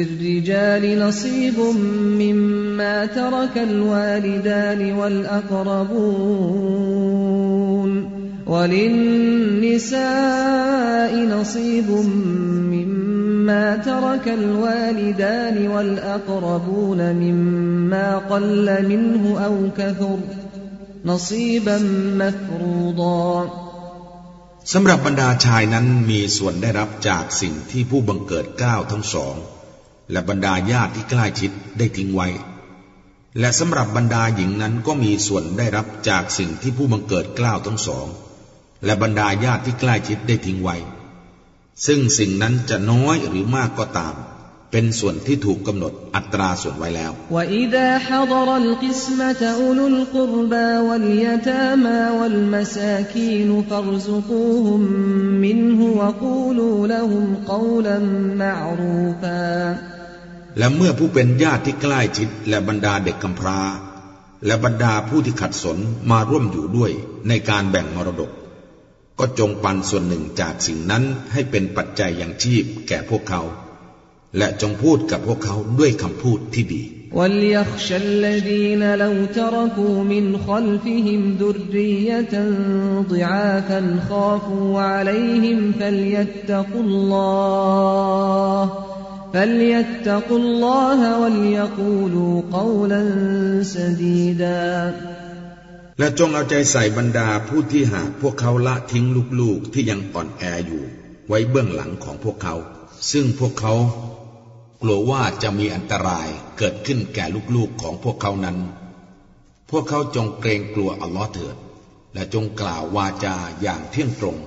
للرجال نصيب مما ترك الوالدان والأقربون وللنساء نصيب مما ترك الوالدان والأقربون مما قل منه أو كثر نصيبا مفروضا สำหรับบรรดาชายนั้นมีส่วนได้รับจากสิ่งที่ผู้บังเกิดเกล้าวทั้งสอง และบรรดาญาติที่ใกล้ชิดได้ทิ้งไว้ และสำหรับบรรดาหญิงนั้นก็มีส่วนได้รับจากสิ่งที่ผู้บังเกิดเกล้าวทั้งสอง และบรรดาญาติที่ใกล้ชิดได้ทิ้งไว้ ซึ่งสิ่งนั้นจะน้อยหรือมากก็ตาม เป็นส่วนที่ถูกกำหนดอัตราส่วนไว้แล้ว وإذا حضر القسمة أولو القربى واليتامى والمساكين فارزقوهم منه وقولوا لهم قولا معروفا และเมื่อผู้เป็นญาติที่ใกล้ชิดและบรรดาเด็กกำพร้า และบรรดาผู้ที่ขัดสนมาร่วมอยู่ด้วยในการแบ่งมรดก ก็จงปันส่วนหนึ่งจากสิ่งนั้นให้เป็นปัจจัยอย่างชีพแก่พวกเขา และจงพูดกับพวกเขาด้วยคำพูดที่ดี وليخشى الذين لو تركوا من خلفهم ذرية ضعافا خافوا عليهم فليتقوا الله فليتقوا الله وليقولوا قولا سديدا และจงเอาใจใส่บรรดาผู้ที่หากพวกเขาละทิ้งลูกๆที่ยังอ่อนแออยู่ ไว้เบื้องหลังของพวกเขา ซึ่งพวกเขา กลัวว่าจะมีอันตรายเกิดขึ้นแก่ลูกๆของพวกเขานั้น พวกเขาจงเกรงกลัวอัลลอฮ์เถิด และจงกล่าววาจาอย่างเที่ยงตรง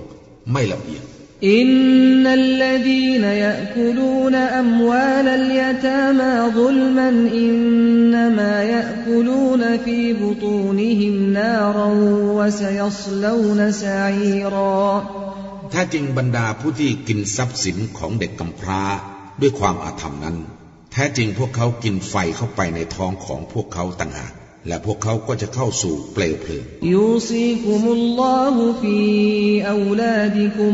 ไม่ละเอียด إن الذين يأكلون أموال اليتامى ظلما إنما يأكلون في بطونهم نارا وسيصلون سعيرا แท้จริงบรรดาผู้ที่กินทรัพย์สินของเด็กกำพร้าด้วยความอาธรรมนั้น แท้จริงพวกเขากินไฟเข้าไปในท้องของพวกเขาต่างหากและพวกเขาก็จะเข้าสู่เปลวเพลิง يوصيكم الله في أولادكم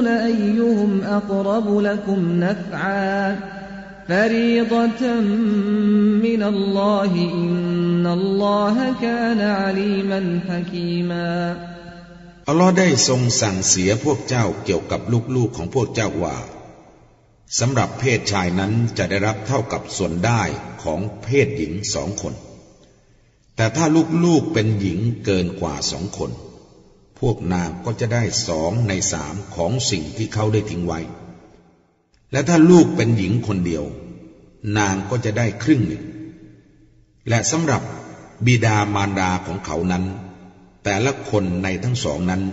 أقرب لكم نفعا فريضة من الله إن الله كان عليما حكيما อัลลอฮ์ได้ทรงสั่งเสียพวกเจ้าเกี่ยวกับลูกๆของพวกเจ้าว่าสำหรับเพศชายนั้นจะได้รับเท่ากับส่วนได้ของเพศหญิงสองคน แต่ถ้าลูกๆเป็นหญิงเกินกว่าสองคน พวกนางก็จะได้สองในสามของสิ่งที่เขาได้ทิ้งไว้ และถ้าลูกเป็นหญิงคนเดียว นางก็จะได้ครึ่งหนึ่ง และสำหรับบิดามารดาของเขานั้น แต่ละคนในทั้งสองนั้น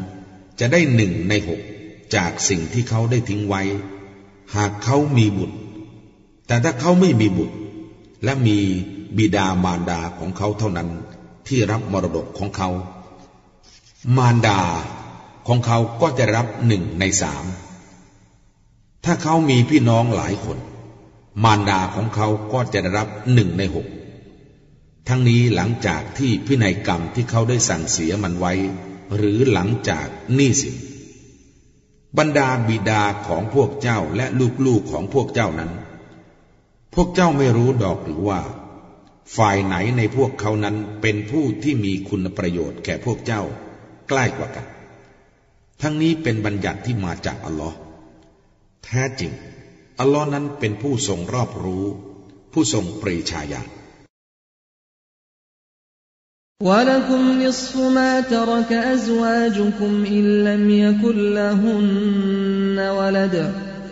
จะได้หนึ่งในหกจากสิ่งที่เขาได้ทิ้งไว้ หากเขามีบุตร แต่ถ้าเขาไม่มีบุตร และมีบิดามารดาของเขาเท่านั้นที่รับมรดกของเขา มารดาของเขาก็จะรับหนึ่งในสาม ถ้าเขามีพี่น้องหลายคน มารดาของเขาก็จะได้รับหนึ่งในหก ทั้งนี้หลังจากที่พินัยกรรมที่เขาได้สั่งเสียมันไว้ หรือหลังจากหนี้สิน บรรดาบิดาของพวกเจ้าและลูกๆของพวกเจ้านั้น พวกเจ้าไม่รู้ดอกหรือว่า ฝ่ายไหนในพวกเขานั้นเป็นผู้ที่มีคุณประโยชน์แก่พวกเจ้า ใกล้กว่ากัน ทั้งนี้เป็นบัญญัติที่มาจากอัลลอฮ์แท้จริง อัลลอฮ์นั้นเป็นผู้ทรงรอบรู้ ผู้ทรงปรีชาญาณ ولكم نصف ما ترك أزواجكم إن لم يكن لهن ولد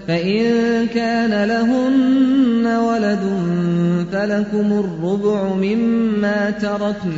فإن كان لهن ولد فلكم الربع مما تركن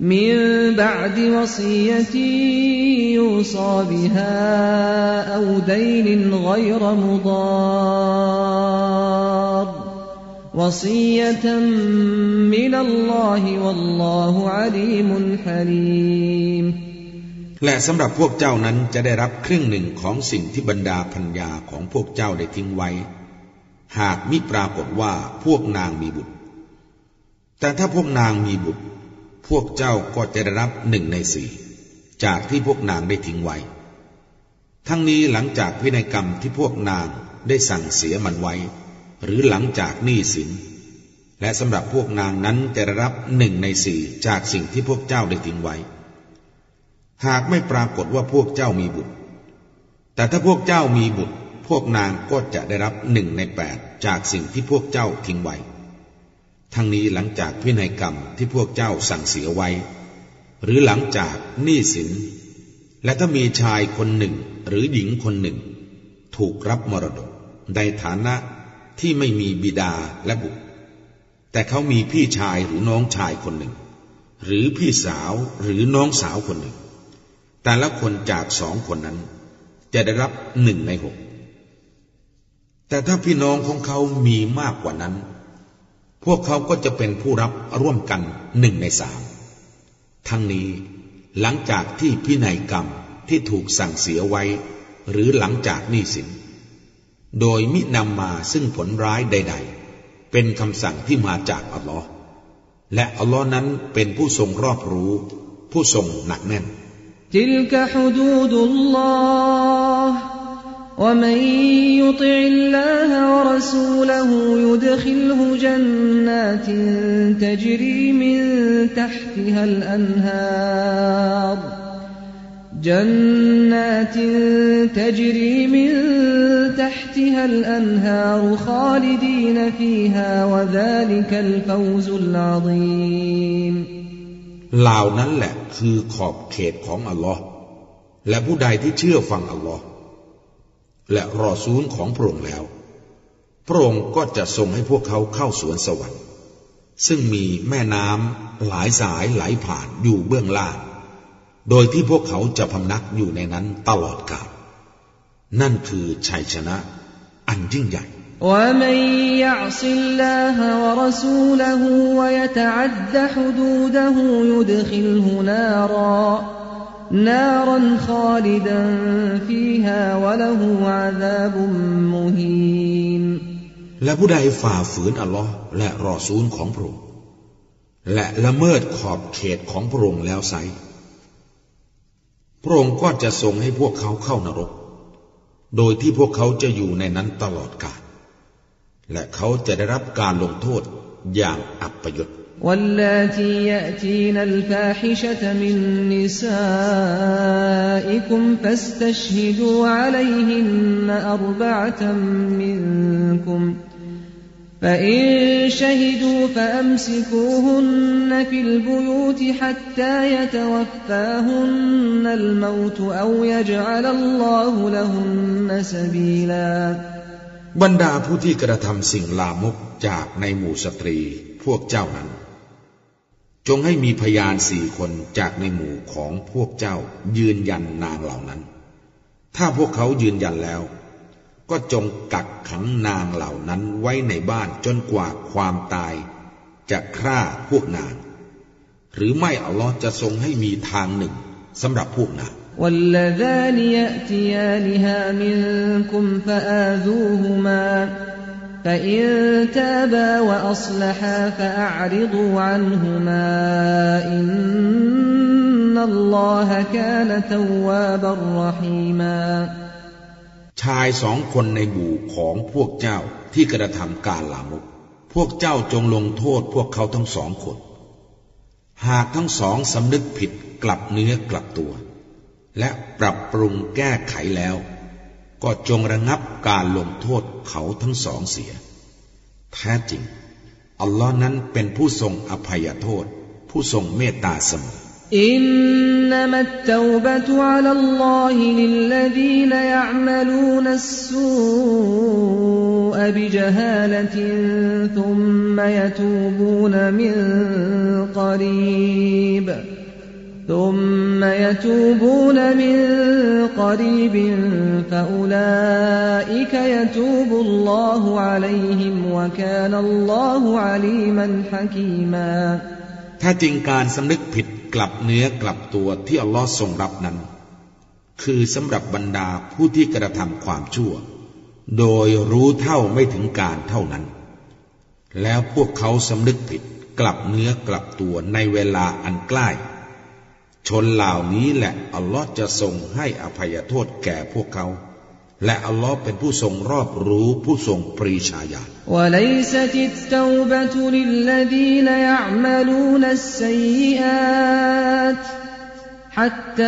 من بعد وصية يوصى بها أو دين غير مضار وصية من الله والله عليم حليم และสำหรับพวกเจ้านั้นจะได้รับครึ่งหนึ่งของสิ่งที่บรรดาพัญญาของพวกเจ้าได้ทิ้งไว้ หากมิปรากฏว่าพวกนางมีบุตร แต่ถ้าพวกนางมีบุตร พวกเจ้าก็จะได้รับหนึ่งในสี่จากที่พวกนางได้ทิ้งไว้ ทั้งนี้หลังจากพินัยกรรมที่พวกนางได้สั่งเสียมันไว้ หรือหลังจากหนี้สิน และสำหรับพวกนางนั้นจะได้รับหนึ่งในสี่จากสิ่งที่พวกเจ้าได้ทิ้งไว้ หากไม่ปรากฏว่าพวกเจ้ามีบุตร แต่ถ้าพวกเจ้ามีบุตร พวกนางก็จะได้รับหนึ่งในแปดจากสิ่งที่พวกเจ้าทิ้งไว้ ทั้งนี้หลังจากพินัยกรรมที่พวกเจ้าสั่งเสียไว้ หรือหลังจากหนี้สิน และถ้ามีชายคนหนึ่งหรือหญิงคนหนึ่ง ถูกรับมรดกในฐานะที่ไม่มีบิดาและบุตร แต่เขามีพี่ชายหรือน้องชายคนหนึ่ง หรือพี่สาวหรือน้องสาวคนหนึ่ง แต่ละคนจากสองคนนั้น จะได้รับหนึ่งในหกแต่ถ้าพี่น้องของเขามีมากกว่านั้น พวกเขาก็จะเป็นผู้รับร่วมกันหนึ่งในสาม ทั้งนี้หลังจากที่พินัยกรรมที่ถูกสั่งเสียไว้ หรือหลังจากหนี้สิน โดยมินำมาซึ่งผลร้ายใด ๆ เป็นคำสั่งที่มาจากอัลลอฮ์และอัลลอฮ์นั้นเป็นผู้ทรงรอบรู้ ผู้ทรงหนักแน่น تلك حدود الله ومن يطع الله ورسوله يدخله جنات تجري من تحتها الأنهار جنات تجري من تحتها الأنهار خالدين فيها وذلك الفوز العظيم เหล่านั้นแหละคือขอบเขตของอัลลอฮ์และผู้ใดที่เชื่อฟังอัลลอฮ์ และรอซูลของพระองค์แล้ว พระองค์ก็จะทรงให้พวกเขาเข้าสวนสวรรค์ ซึ่งมีแม่น้ำหลายสายไหลผ่านอยู่เบื้องล่าง โดยที่พวกเขาจะพำนักอยู่ในนั้นตลอดกาล นั่นคือชัยชนะ อันยิ่งใหญ่ ومن يعص الله ورسوله ويتعد حدوده يدخله نارا نارا خالدا فيها وله عذاب مهين และผู้ใดฝ่าฝืนอัลลอฮ์และรอซูลของพระองค์และละเมิดขอบเขตของพระองค์แล้วไซพระองค์ก็จะทรงให้พวกเขาเข้านรก โดยที่พวกเขาจะอยู่ในนั้นตลอดกาลและเขาจะได้รับการลงโทษอย่างอัปยศ واللاتي يأتين الفاحشة من نسائكم فاستشهدوا عليهن أربعة منكم فإن شهدوا فأمسكوهن في البيوت حتى يتوفاهن الموت أو يجعل الله لهن سبيلا บรรดาผู้ที่กระทำสิ่งลามกจากในหมู่สตรีพวกเจ้านั้น จงให้มีพยานสี่คนจากในหมู่ของพวกเจ้ายืนยันนางเหล่านั้น ถ้าพวกเขายืนยันแล้ว ก็จงกักขังนางเหล่านั้นไว้ในบ้านจนกว่าความตายจะฆ่าพวกนาง หรือไม่อัลลอฮ์จะทรงให้มีทางหนึ่งสำหรับพวกนาง واللذان يأتيانها منكم فآذوهما فإن تابا وأصلحا فأعرضوا عنهما إن الله كان توابا رحيما ชายสองคนในหมู่ของพวกเจ้าที่กระทำการลามก พวกเจ้าจงลงโทษพวกเขาทั้งสองคน หากทั้งสองสำนึกผิดกลับเนื้อกลับตัว และปรับปรุงแก้ไขแล้ว ก็จงระงับการลงโทษเขาทั้งสองเสีย แท้จริง อัลลอฮ์นั้นเป็นผู้ทรงอภัยโทษ ผู้ทรงเมตตาเสมอإنما التوبة على الله للذين يعملون السوء بجهالةทุมมยตูบูนมินกรีบ ثم يتوبون من قريب فأولئك يتوب الله عليهم وكان الله عليما حكيما ถ้าจริงการสำนึกผิดกลับเนื้อกลับตัวที่อัลลอฮ์ทรงรับนั้น คือสำหรับบรรดาผู้ที่กระทำความชั่ว โดยรู้เท่าไม่ถึงการเท่านั้น แล้วพวกเขาสำนึกผิดกลับเนื้อกลับตัวในเวลาอันใกล้ ชนเหล่านี้แหละอัลลอฮ์จะทรงให้อภัยโทษแก่พวกเขา และอัลลอฮ์เป็นผู้ทรงรอบรู้ผู้ทรงปรีชาญาณ وليست التوبة للذين يعملون السيئات حتى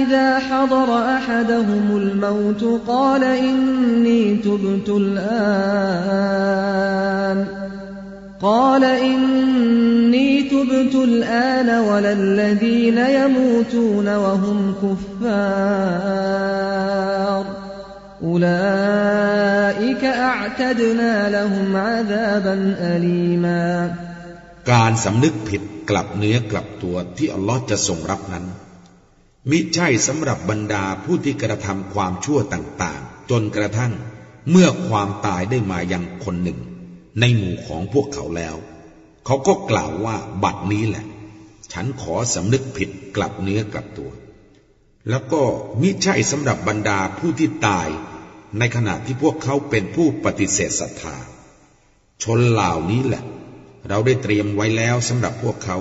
إذا حضر أحدهم الموت قال إني تبت الآن قال إني تبت الآن ولا الذين يموتون وهم كفار أولئك أعتدنا لهم عذابا أليما การสำนึกผิดกลับเนื้อกลับตัวที่อัลลอฮ์จะทรงรับนั้น มิใช่สำหรับบรรดาผู้ที่กระทำความชั่วต่างๆ จนกระทั่งเมื่อความตายได้มายังคนหนึ่ง ในหมู่ของพวกเขาแล้ว เขาก็กล่าวว่าบัดนี้แหละ ฉันขอสำนึกผิดกลับเนื้อกลับตัว แล้วก็มิใช่สำหรับบรรดาผู้ที่ตาย ในขณะที่พวกเขาเป็นผู้ปฏิเสธศรัทธา ชนเหล่านี้แหละ เราได้เตรียมไว้แล้วสำหรับพวกเขา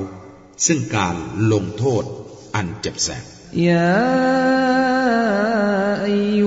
ซึ่งการลงโทษอันเจ็บแสบ يا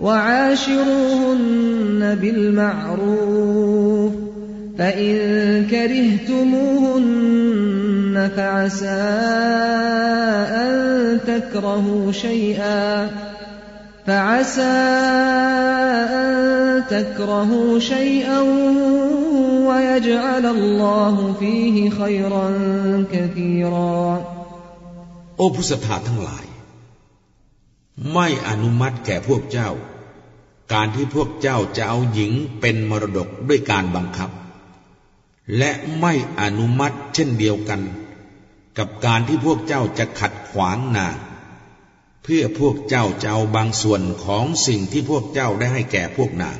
وعاشروهن بالمعروف فإن كرهتموهن فعسى أن تكرهوا شيئا فعسى أن تكرهوا شيئا ويجعل الله فيه خيرا كثيرا โอ้ผู้ศรัทธาทั้งหลาย ไม่อนุมัติแก่พวกเจ้า การที่พวกเจ้าจะเอาหญิงเป็นมรดกด้วยการบังคับ และไม่อนุมัติเช่นเดียวกัน กับการที่พวกเจ้าจะขัดขวางนางเพื่อพวกเจ้าจะเอาบางส่วนของสิ่งที่พวกเจ้าได้ให้แก่พวกนาง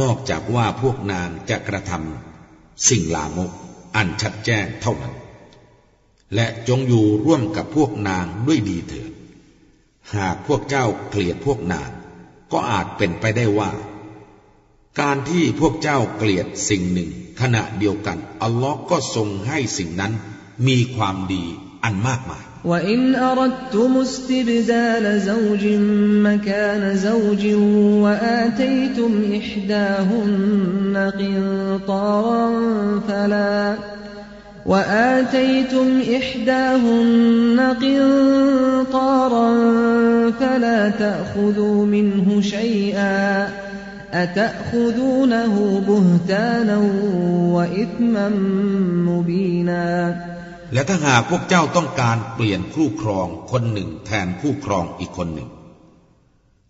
นอกจากว่าพวกนางจะกระทำสิ่งลามก อันชัดแจ้งเท่านั้น และจงอยู่ร่วมกับพวกนางด้วยดีเถิด หากพวกเจ้าเกลียดพวกนาง ก็อาจเป็นไปได้ว่า การที่พวกเจ้าเกลียดสิ่งหนึ่ง ขณะเดียวกัน อัลลอฮ์ก็ทรงให้สิ่งนั้นมีความดีอันมากมาย وإن أردتم استبدال زوج مكان زوج وآتيتم إحداهن قنطارا فلا وآتيتم إحداهن قنطارا فلا تأخذوا منه شيئا أتأخذونه بهتانا وإثما مبينا และถ้าหากพวกเจ้าต้องการเปลี่ยนคู่ครองคนหนึ่งแทนคู่ครองอีกคนหนึ่ง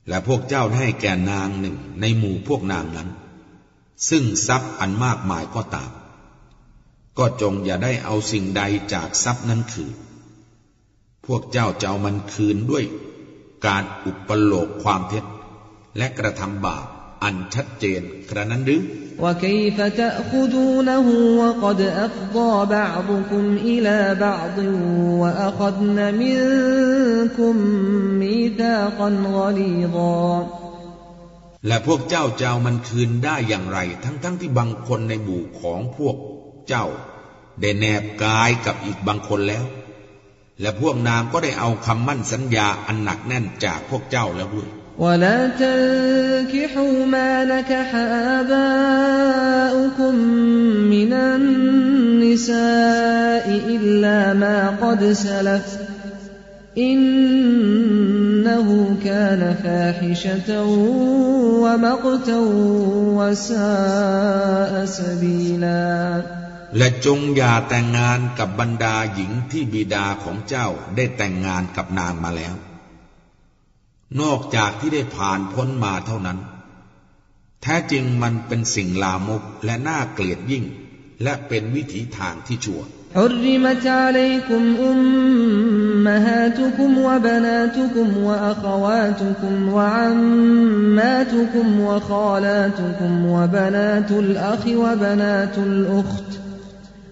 และพวกเจ้าให้แก่นางหนึ่งในหมู่พวกนางนั้น ซึ่งทรัพย์อันมากมายก็ตาม ก็จงอย่าได้เอาสิ่งใดจากทรัพย์นั้นคืน พวกเจ้าจะเอามันคืนด้วย การอุปโลกความเท็จ และกระทำบาปอันชัดเจนกระนั้นหรือว่าคยฟะตะขุดูนหูวะกดอัฟดาบะดุคุมอิลาบะดวะอัคดนมินและพวกเจ้าจะเอามันคืนได้อย่างไร ทั้งๆทที่บางคนในหมู่ของพวกเจ้า ได้แนบกายกับอีกบางคนแล้ว และพวกนางก็ได้เอาคำมั่นสัญญาอันหนักแน่นจากพวกเจ้าแล้วด้วย ولا تنكحوا ما نكح آباؤكم من النساء إلا ما قد سلف إنه كان فاحشة ومقتا وساء سبيلا และจงอย่าแต่งงานกับบรรดาหญิงที่บิดาของเจ้าได้แต่งงานกับนางมาแล้ว นอกจากที่ได้ผ่านพ้นมาเท่านั้น แท้จริงมันเป็นสิ่งลามกและน่าเกลียดยิ่ง และเป็นวิถีทางที่ชั่ว حرمت عليكم أمهاتكم وبناتكم وأخواتكم وعماتكم وخالاتكم وبنات الأخ وبنات الأخت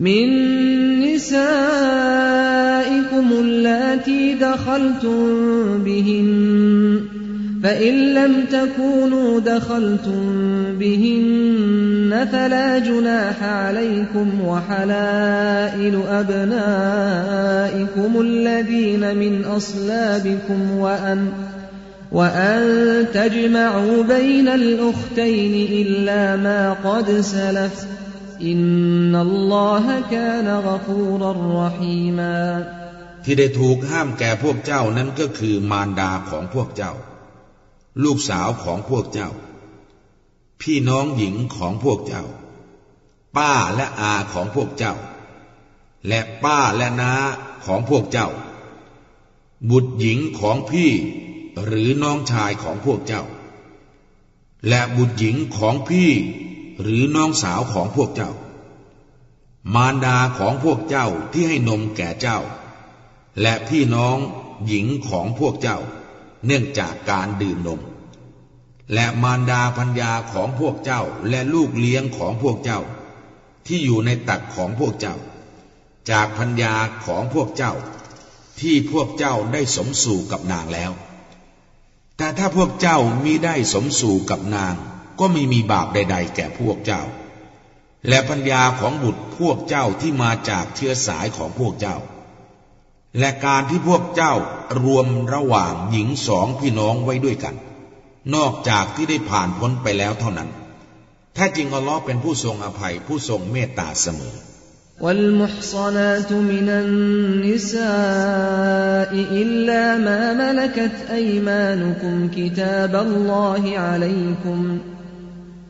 من نسائكم اللاتي دخلتم بهن فإن لم تكونوا دخلتم بهن فلا جناح عليكم وحلائل أبنائكم الذين من أصلابكم وأن وأن تجمعوا بين الأختين إلا ما قد อินนัลลอฮะกานกฟูรรหีมาที่ได้ถูกห้ามแก่พวกเจ้านั้นก็คือมารดาของพวกเจ้า ลูกสาวของพวกเจ้า พี่น้องหญิงของพวกเจ้า ป้าและอาของพวกเจ้า และป้าและน้าของพวกเจ้า บุตรหญิงของพี่หรือน้องชายของพวกเจ้า และบุตรหญิงของพี่ หรือน้องสาวของพวกเจ้า มารดาของพวกเจ้าที่ให้นมแก่เจ้า และพี่น้องหญิงของพวกเจ้า เนื่องจากการดื่มนม และมารดาพัญญาของพวกเจ้าและลูกเลี้ยงของพวกเจ้า ที่อยู่ในตักของพวกเจ้า จากพัญญาของพวกเจ้า ที่พวกเจ้าได้สมสู่กับนางแล้ว แต่ถ้าพวกเจ้ามิได้สมสู่กับนาง ก็ไม่มีบาปใด ๆ แก่พวกเจ้า และพัญญาของบุตรพวกเจ้าที่มาจากเชื้อสายของพวกเจ้าและการที่พวกเจ้ารวมระหว่างหญิงสองพี่น้องไว้ด้วยกัน นอกจากที่ได้ผ่านพ้นไปแล้วเท่านั้นแท้จริงอัลลอฮ์เป็นผู้ทรงอภัยผู้ทรงเมตตาเสมอ والمحصنات من النساء إلا ما ملكت أيمانكم كتاب الله عليكم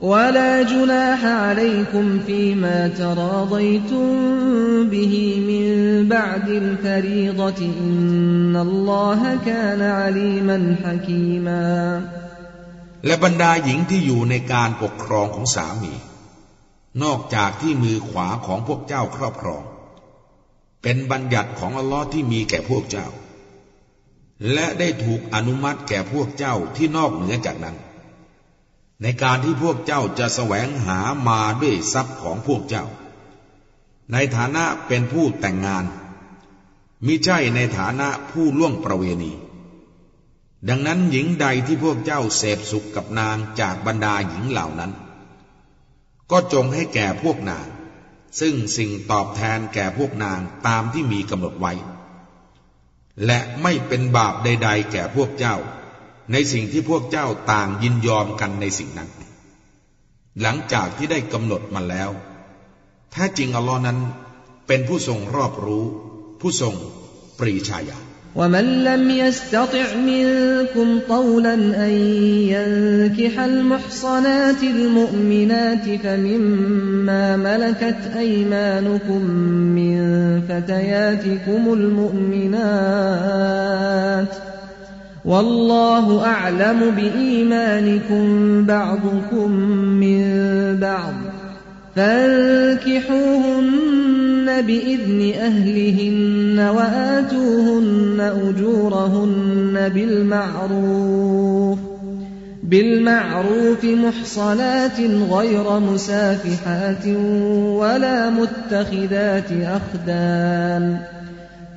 ولا جناح عليكم فيما تراضيتم به من بعد الفريضة إن الله كان عليما حكيما และบรรดาหญิงที่อยู่ในการปกครองของสามี นอกจากที่มือขวาของพวกเจ้าครอบครอง เป็นบัญญัติของอัลลอฮ์ที่มีแก่พวกเจ้า และได้ถูกอนุมัติแก่พวกเจ้าที่นอกเหนือจากนั้น ในการที่พวกเจ้าจะแสวงหามาด้วยทรัพย์ของพวกเจ้า ในฐานะเป็นผู้แต่งงานมิใช่ในฐานะผู้ล่วงประเวณี ดังนั้นหญิงใดที่พวกเจ้าเสพสุขกับนางจากบรรดาหญิงเหล่านั้น ก็จงให้แก่พวกนาง ซึ่งสิ่งตอบแทนแก่พวกนางตามที่มีกำหนดไว้ และไม่เป็นบาปใด ๆ แก่พวกเจ้า ในสิ่งที่พวกเจ้าต่างยินยอมกันในสิ่งนั้น หลังจากที่ได้กำหนดมาแล้วแท้จริงอัลลอฮ์นั้นเป็นผู้ทรงรอบรู้ ผู้ทรงปรีชาญา ومن لم يستطع منكم طولا أن ينكح المحصنات المؤمنات فمما ملكت أيمانكم من فتياتكم المؤمنات والله أعلم بإيمانكم بعضكم من بعض. فانكحوهن بإذن أهلهن وآتوهن أجورهن بالمعروف. بالمعروف محصنات غير مسافحات ولا متخذات أخدان.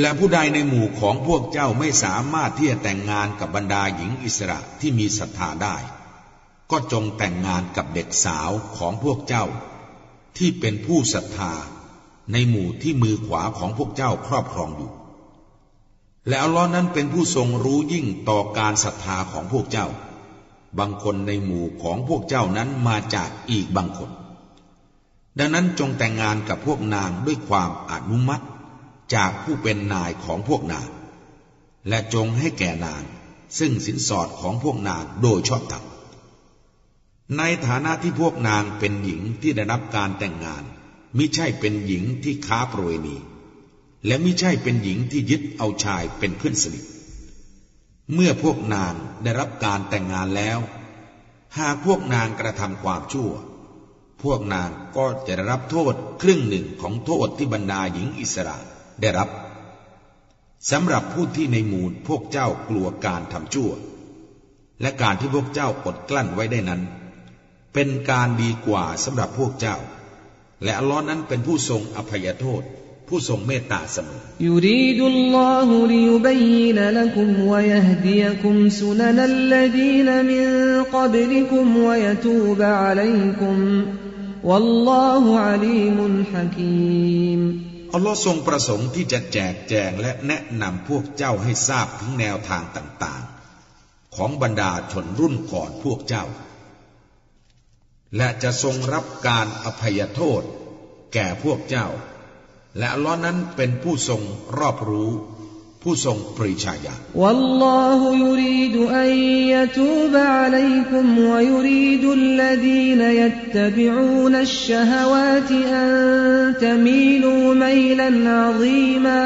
และผู้ใดในหมู่ของพวกเจ้าไม่สามารถที่จะแต่งงานกับบรรดาหญิงอิสระที่มีศรัทธาได้ ก็จงแต่งงานกับเด็กสาวของพวกเจ้า ที่เป็นผู้ศรัทธาในหมู่ที่มือขวาของพวกเจ้าครอบครองอยู่ และอัลลอฮ์นั้นเป็นผู้ทรงรู้ยิ่งต่อการศรัทธาของพวกเจ้า บางคนในหมู่ของพวกเจ้านั้นมาจากอีกบางคน ดังนั้นจงแต่งงานกับพวกนางด้วยความอนุมัติ จากผู้เป็นนายของพวกนาง และจงให้แก่นาง ซึ่งสินสอดของพวกนางโดยชอบธรรมในฐานะที่พวกนางเป็นหญิงที่ได้รับการแต่งงานมิใช่เป็นหญิงที่ค้าประเวณี และมิใช่เป็นหญิงที่ยึดเอาชายเป็นเพื่อนสนิทเมื่อพวกนางได้รับการแต่งงานแล้ว หากพวกนางกระทำความชั่ว พวกนางก็จะได้รับโทษครึ่งหนึ่งของโทษที่บรรดาหญิงอิสระ ได้รับสำหรับผู้ที่ในหมู่พวกเจ้ากลัวการทำชั่ว และการที่พวกเจ้าอดกลั้นไว้ได้นั้น เป็นการดีกว่าสำหรับพวกเจ้า และอัลลอฮ์นั้นเป็นผู้ทรงอภัยโทษ ผู้ทรงเมตตาเสมอยูรีดุลลอฮุลิยุบัยนละกุมวยฮดียคุมสุนันัลลดีนมินกับลิคุมวยตูบะลัยคุม วัลลอฮุอะลีมุนฮะกีม อัลลอฮ์ทรงประสงค์ที่จะแจกแจงและแนะนำพวกเจ้าให้ทราบถึงแนวทางต่างๆ ของบรรดาชนรุ่นก่อนพวกเจ้า และจะทรงรับการอภัยโทษ แก่พวกเจ้า และอัลลอฮ์นั้นเป็นผู้ทรงรอบรู้ ผู้ทรงปริชาญาวัลลอฮุยุรีดอันยตูบะอะลัยคุมวะยุรีดุลลดีนยัตตบิอูนัชชะฮวาตอันตะมีลูมัยลันอะซีมา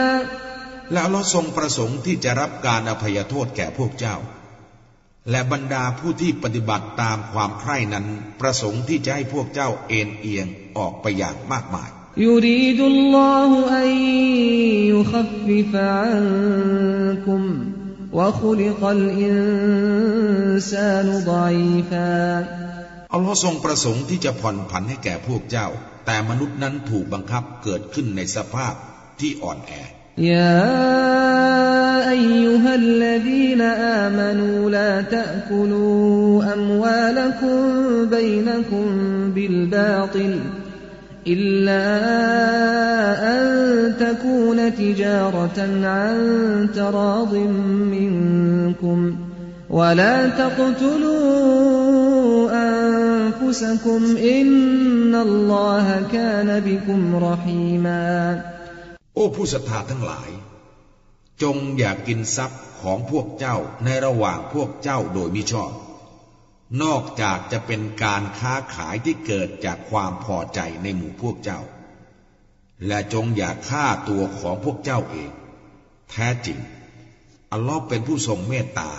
และอัลลอฮ์ทรงประสงค์ที่จะรับการอภัยโทษแก่พวกเจ้า และบรรดาผู้ที่ปฏิบัติตามความใคร่นั้น ประสงค์ที่จะให้พวกเจ้าเอ็นเอียงออกไปอย่างมากมาย يريد الله أن يخفف عنكم وخلق الإنسان ضعيفا อัลลอฮ์ทรงประสงค์ที่จะผ่อนผันให้แก่พวกเจ้า แต่มนุษย์นั้นถูกบังคับเกิดขึ้นในสภาพที่อ่อนแอยาอัยยุฮัลลดีนอามานูลาตะกุลูอัมวาลคุมบัยนคุมบิลบาติล إلا أن تكون تجارة عن تراض منكم ولا تقتلوا أنفسكم إن الله كان بكم رحيما โอ้ผู้ศรัทธาทั้งหลาย จงอย่ากกินทรัพย์ของพวกเจ้าในระหว่างพวกเจ้าโดยมิชอบ นอกจากจะเป็นการค้าขายที่เกิดจากความพอใจในหมู่พวกเจ้า และจงอย่าฆ่าตัวของพวกเจ้าเอง แท้จริง อัลลอฮ์เป็นผู้ทรงเมตตา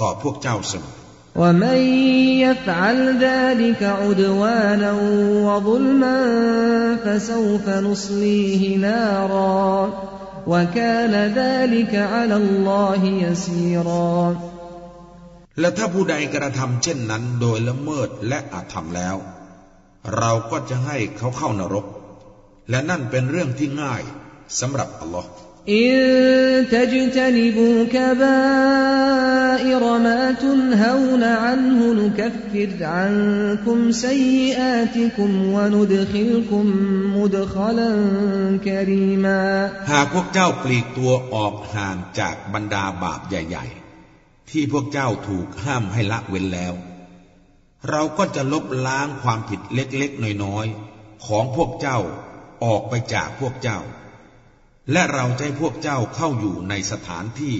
ต่อพวกเจ้าเสมอและผู้ และถ้าผู้ใดกระทำเช่นนั้นโดยละเมิดและอาธรรมแล้ว เราก็จะให้เขาเข้านรก และนั่นเป็นเรื่องที่ง่ายสำหรับอัลลอฮ์ إن تجتنبوا كبائر ما تنهون عنه نكفر عنكم سيئاتكم وندخلكم مدخلا كريماหากพวกเจ้าปลีกตัวออกห่างจากบรรดาบาปใหญ่ ๆ ที่พวกเจ้าถูกห้ามให้ละเว้นแล้ว เราก็จะลบล้างความผิดเล็กๆน้อยๆของพวกเจ้าออกไปจากพวกเจ้าและเราจะให้พวกเจ้าเข้าอยู่ในสถานที่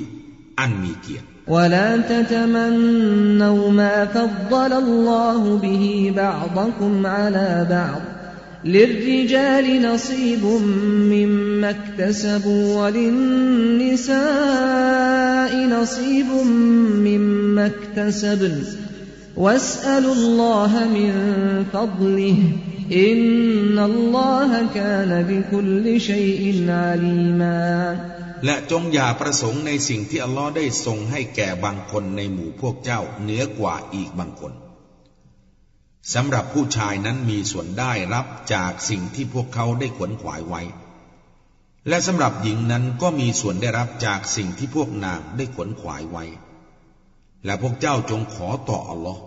อันมีเกียรติ ولا تتمنوا ما فضل الله به بعضكم على بعض للرجال نصيب مما اكتسبوا وللنساء نصيب مما اكتسبن واسألوا الله من فضله อินนัลลอฮะกานบิคุลชัยอินอาลีมาและจงอย่าประสงค์ในสิ่งที่อัลลอฮ์ได้ทรงให้แก่บางคนในหมู่พวกเจ้าเหนือกว่าอีกบางคน สำหรับผู้ชายนั้นมีส่วนได้รับจากสิ่งที่พวกเขาได้ขวนขวายไว้ และสำหรับหญิงนั้นก็มีส่วนได้รับจากสิ่งที่พวกนางได้ขวนขวายไว้ และพวกเจ้าจงขอต่ออัลลอฮ์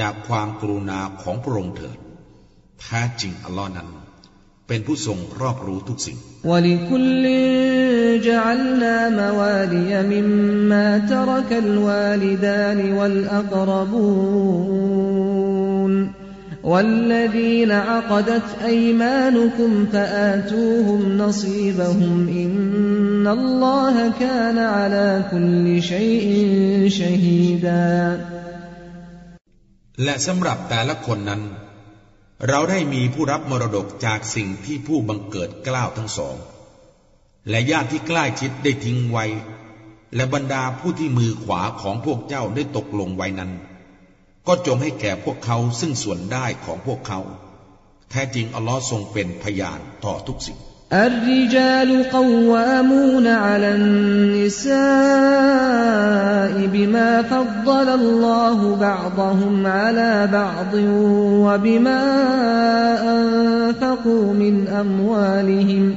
จากความกรุณาของพระองค์เถิดแท้จริงอัลลอฮ์นั้น เป็นผู้ทรงรอบรู้ทุกสิ่ง ولكل جعلنا موالي مما ترك الوالدان والأقربون والذين عقدت أيمانكم فآتوهم نصيبهم إن الله كان على كل شيء شهيدا และสำหรับแต่ละคนนั้นเราได้มีผู้รับมรดกจากสิ่งที่ผู้บังเกิดกล้าวทั้งสอง และญาติที่ใกล้ชิดได้ทิ้งไว้ และบรรดาผู้ที่มือขวาของพวกเจ้าได้ตกลงไว้นั้น ก็จงให้แก่พวกเขาซึ่งส่วนได้ของพวกเขา แท้จริงอัลลอฮ์ทรงเป็นพยานต่อทุกสิ่ง الرجال قوامون على النساء بما فضل الله بعضهم على بعض وبما أنفقوا من أموالهم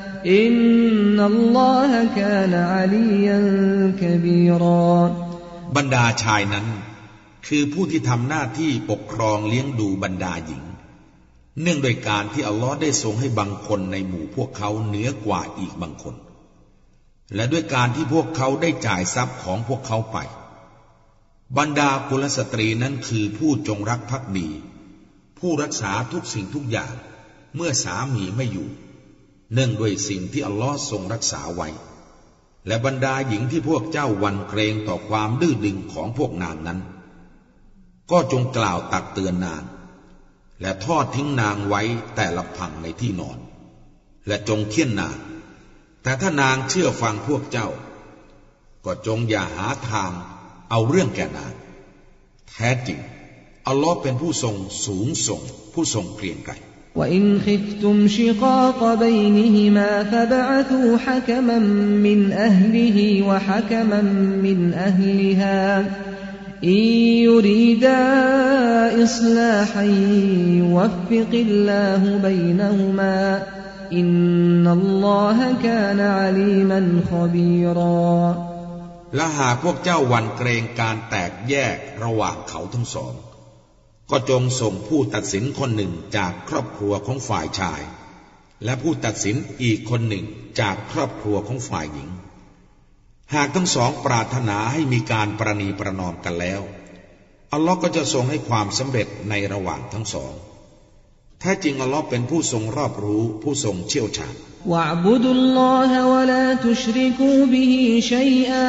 อินนัลลอฮะกานอาลียันกบีรอบรรดาชายนั้น คือผู้ที่ทำหน้าที่ปกครองเลี้ยงดูบรรดาหญิง เนื่องโดยการที่อัลลอฮ์ได้ทรงให้บางคนในหมู่พวกเขาเหนือกว่าอีกบางคน และด้วยการที่พวกเขาได้จ่ายทรัพย์ของพวกเขาไป บรรดากุลสตรีนั้นคือผู้จงรักภักดี ผู้รักษาทุกสิ่งทุกอย่าง เมื่อสามีไม่อยู่ เนื่องด้วยสิ่งที่อัลลอฮ์ทรงรักษาไว้ และบรรดาหญิงที่พวกเจ้าวันเกรงต่อความดื้อดึงของพวกนางนั้น ก็จงกล่าวตักเตือนนาง และทอดทิ้งนางไว้แต่ละพังในที่นอน และจงเคี่ยนนาง แต่ถ้านางเชื่อฟังพวกเจ้า ก็จงอย่าหาทางเอาเรื่องแก่นาง แท้จริงอัลลอฮ์เป็นผู้ทรงสูงส่งผู้ทรงเกรียงไกร وإن خفتم شقاق بينهما فبعثوا حكما من أهله وحكما من أهلها إن يريدا إصلاحا يوفق الله بينهما إن الله كان عليما خبيرا และหากพวกเจ้าหวันเกรงการแตกแยกระหว่างเขาทั้งสอง ก็จงส่งผู้ตัดสินคนหนึ่งจากครอบครัวของฝ่ายชาย และผู้ตัดสินอีกคนหนึ่งจากครอบครัวของฝ่ายหญิง หากทั้งสองปรารถนาให้มีการประนีประนอมกันแล้ว อัลลอฮ์ก็จะทรงให้ความสำเร็จในระหว่างทั้งสองแท้จริงอัลลอฮ์เป็นผู้ทรงรอบรู้ผู้ทรงเชี่ยวชาญ واعبدوا الله ولا تشركوا به شيئا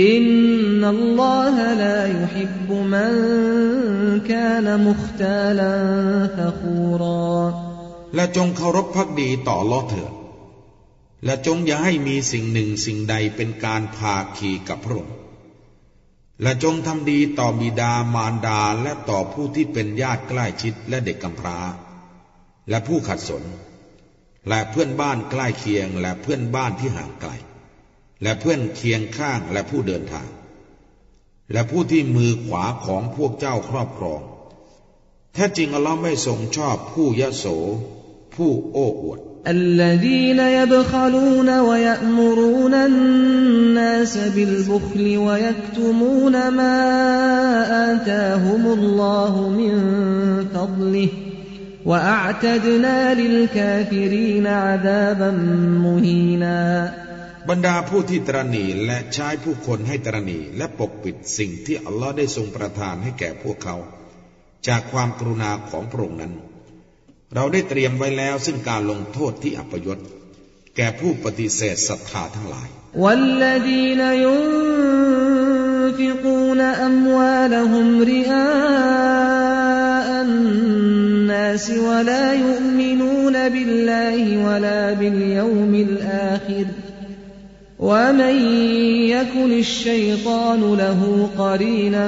อินนัลลอฮะลายุฮิบุมันกาลมุขตาลัฟะคูรอและจงเคารพพักดีต่อลอเถิดและจงอย่าให้มีสิ่งหนึ่งสิ่งใดเป็นการพาขี่กับพระองค์และจงทำดีต่อบิดามารดาและต่อผู้ที่เป็นญาติใกล้ชิดและเด็กกำพร้า และผู้ขัดสน และเพื่อนบ้านใกล้เคียงและเพื่อนบ้านที่ห่างไกล และเพื่อนเคียงข้างและผู้เดินทาง และผู้ที่มือขวาของพวกเจ้าครอบครอง แท้จริงอัลลอฮ์ไม่ทรงชอบผู้ยโส ผู้โอ้อวด الذين يبخلون ويأمرون الناس بالبخل ويكتمون ما آتاهم الله من فضله وأعتدنا للكافرين عذابا مهينا บรรดาผู้ที่ตรณีและใช้ผู้คนให้ตรณีและปกปิดสิ่งที่อัลลอฮ์ได้ทรงประทานให้แก่พวกเขา จากความกรุณาของพระองค์นั้น เราได้เตรียมไว้แล้วซึ่งการลงโทษที่อัปยศ แก่ผู้ปฏิเสธศรัทธาทั้งหลาย والذين ينفقون أموالهم رئاء الناس ولا يؤمنون بالله ولا باليوم الآخر ومن يكن الشيطان له قرينا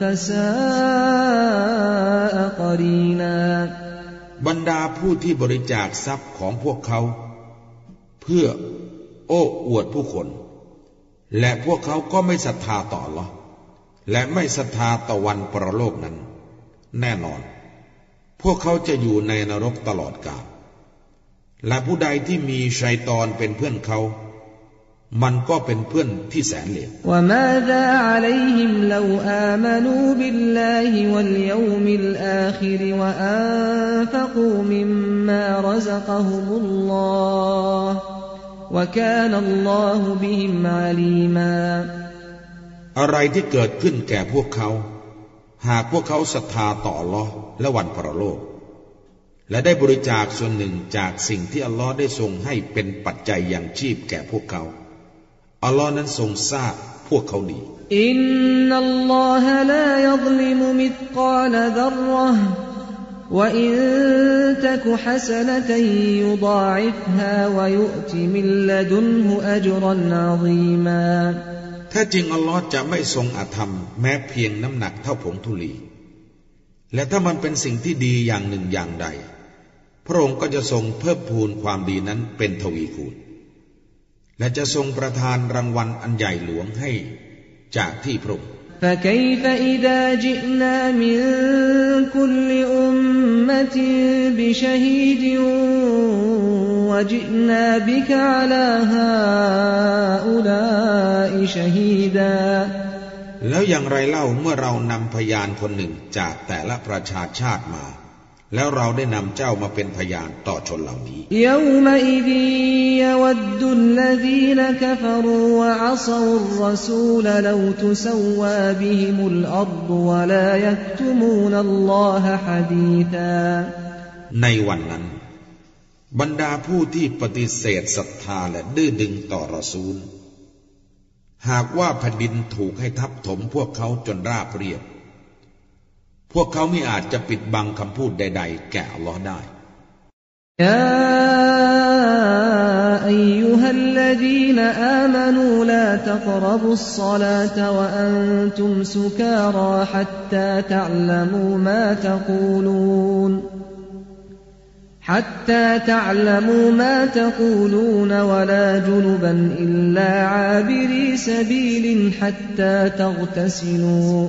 فساء قرينا บรรดาผู้ที่บริจาคทรัพย์ของพวกเขา เพื่อโอ้อวดผู้คน และพวกเขาก็ไม่ศรัทธาต่อหรอและไม่ศรัทธาต่อวันปรโลกนั้น แน่นอน พวกเขาจะอยู่ในนรกตลอดกาลและผู้ใดที่มีชัยตอนเป็นเพื่อนเขา มันก็เป็นเพื่อนที่แสนเลวอะไรที่เกิดขึ้นแก่พวกเขา หากพวกเขาศรัทธาต่อลอและวันพระโลก และได้บริจาคส่วนหนึ่งจากสิ่งที่อัลลอฮ์ได้ทรงให้เป็นปัจจัยอย่างชีพแก่พวกเขา อัลลอฮ์นั้นทรงทราบพวกเขาดี إن الله لا يظلم مثقال ذرة وإن تك حسنة يضاعفها ويؤت من لدنه أجرا عظيما แท้จริงอัลลอฮ์จะไม่ทรงอาธรรม แม้เพียงน้ำหนักเท่าผงธุลี และถ้ามันเป็นสิ่งที่ดีอย่างหนึ่งอย่างใด พระองค์ก็จะทรงเพิ่มพูนความดีนั้นเป็นทวีคูณ และจะทรงประทานรางวัลอันใหญ่หลวงให้จากที่พระองค์ فكيف إذا جئنا من كل أمة بشهيد وجئنا بك على هؤلاء شهيدا แล้วอย่างไรเล่าเมื่อเรานำพยานคนหนึ่งจากแต่ละประชาชาติมา แล้วเราได้นำเจ้ามาเป็นพยานต่อชนเหล่านี้ในวันนั้น บรรดาผู้ที่ปฏิเสธศรัทธาและดื้อดึงต่อรอซูล หากว่าแผ่นดินถูกให้ทับถมพวกเขาจนราบเรียบ พวกเขาไม่อาจจะปิดบังคำพูดใด ๆ แก่อัลลอฮ์ได้ يا أيها الذين آمنوا لا تقربوا الصلاة وأنتم سكارى حتى تعلموا ما تقولون حتى تعلموا ما تقولون ولا جنبا إلا عابري سبيل حتى تغتسلوا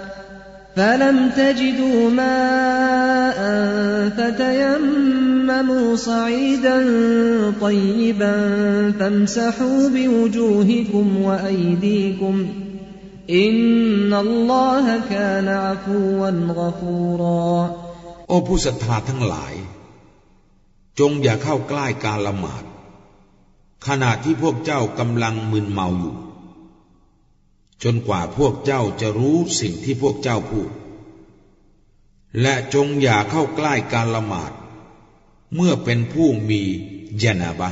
فلم تجدوا ماء فتيمموا صعيدا طيبا فامسحوا بوجوهكم وأيديكم إن الله كان عفوا غفورا โอ้ผู้ศรัทธาทั้งหลาย จงอย่าเข้าใกล้การละหมาด ขณะที่พวกเจ้ากำลังมึนเมาอยู่ จนกว่าพวกเจ้าจะรู้สิ่งที่พวกเจ้าพูด และจงอย่าเข้าใกล้การละหมาด เมื่อเป็นผู้มียานาบะ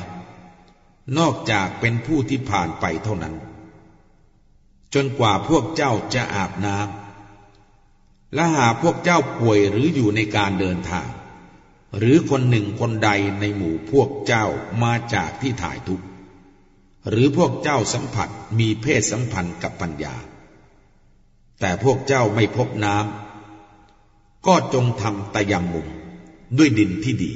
นอกจากเป็นผู้ที่ผ่านไปเท่านั้น จนกว่าพวกเจ้าจะอาบน้ำและหาพวกเจ้าป่วยหรืออยู่ในการเดินทาง หรือคนหนึ่งคนใดในหมู่พวกเจ้ามาจากที่ถ่ายทุกข์ หรือพวกเจ้าสัมผัสมีเพศสัมพันธ์กับปัญญา แต่พวกเจ้าไม่พบน้ำก็จงทำตะยำมุมด้วยดินที่ดี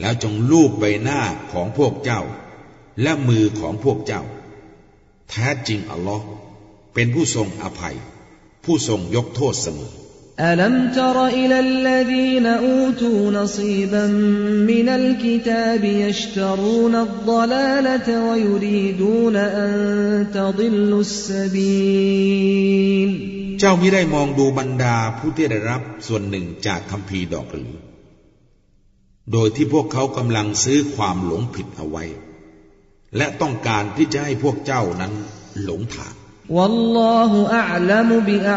แล้วจงลูบใบหน้าของพวกเจ้า และมือของพวกเจ้า แท้จริงอัลลอฮ์เป็นผู้ทรงอภัย ผู้ทรงยกโทษเสมอ ألم تر إلى الذين أوتوا نصيبا من الكتاب يشترون الضلالة ويريدون أن تضلوا السبيل เจ้ามิได้มองดูบรรดาผู้ที่ได้รับส่วนหนึ่งจากคำพีดอกหรือ โดยที่พวกเขากำลังซื้อความหลงผิดเอาไว้ และต้องการที่จะให้พวกเจ้านั้นหลงทาง والله أعلم بأعدائكم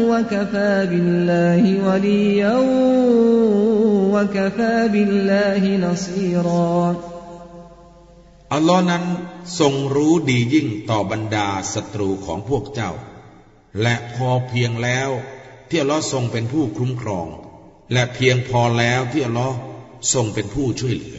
وكفى بالله وليا وكفى بالله نصيرا อัลลอฮ์นั้นทรงรู้ดียิ่งต่อบรรดาศัตรูของพวกเจ้า และพอเพียงแล้วที่อัลลอฮ์ทรงเป็นผู้คุ้มครอง และเพียงพอแล้วที่อัลลอฮ์ทรงเป็นผู้ช่วยเหลือ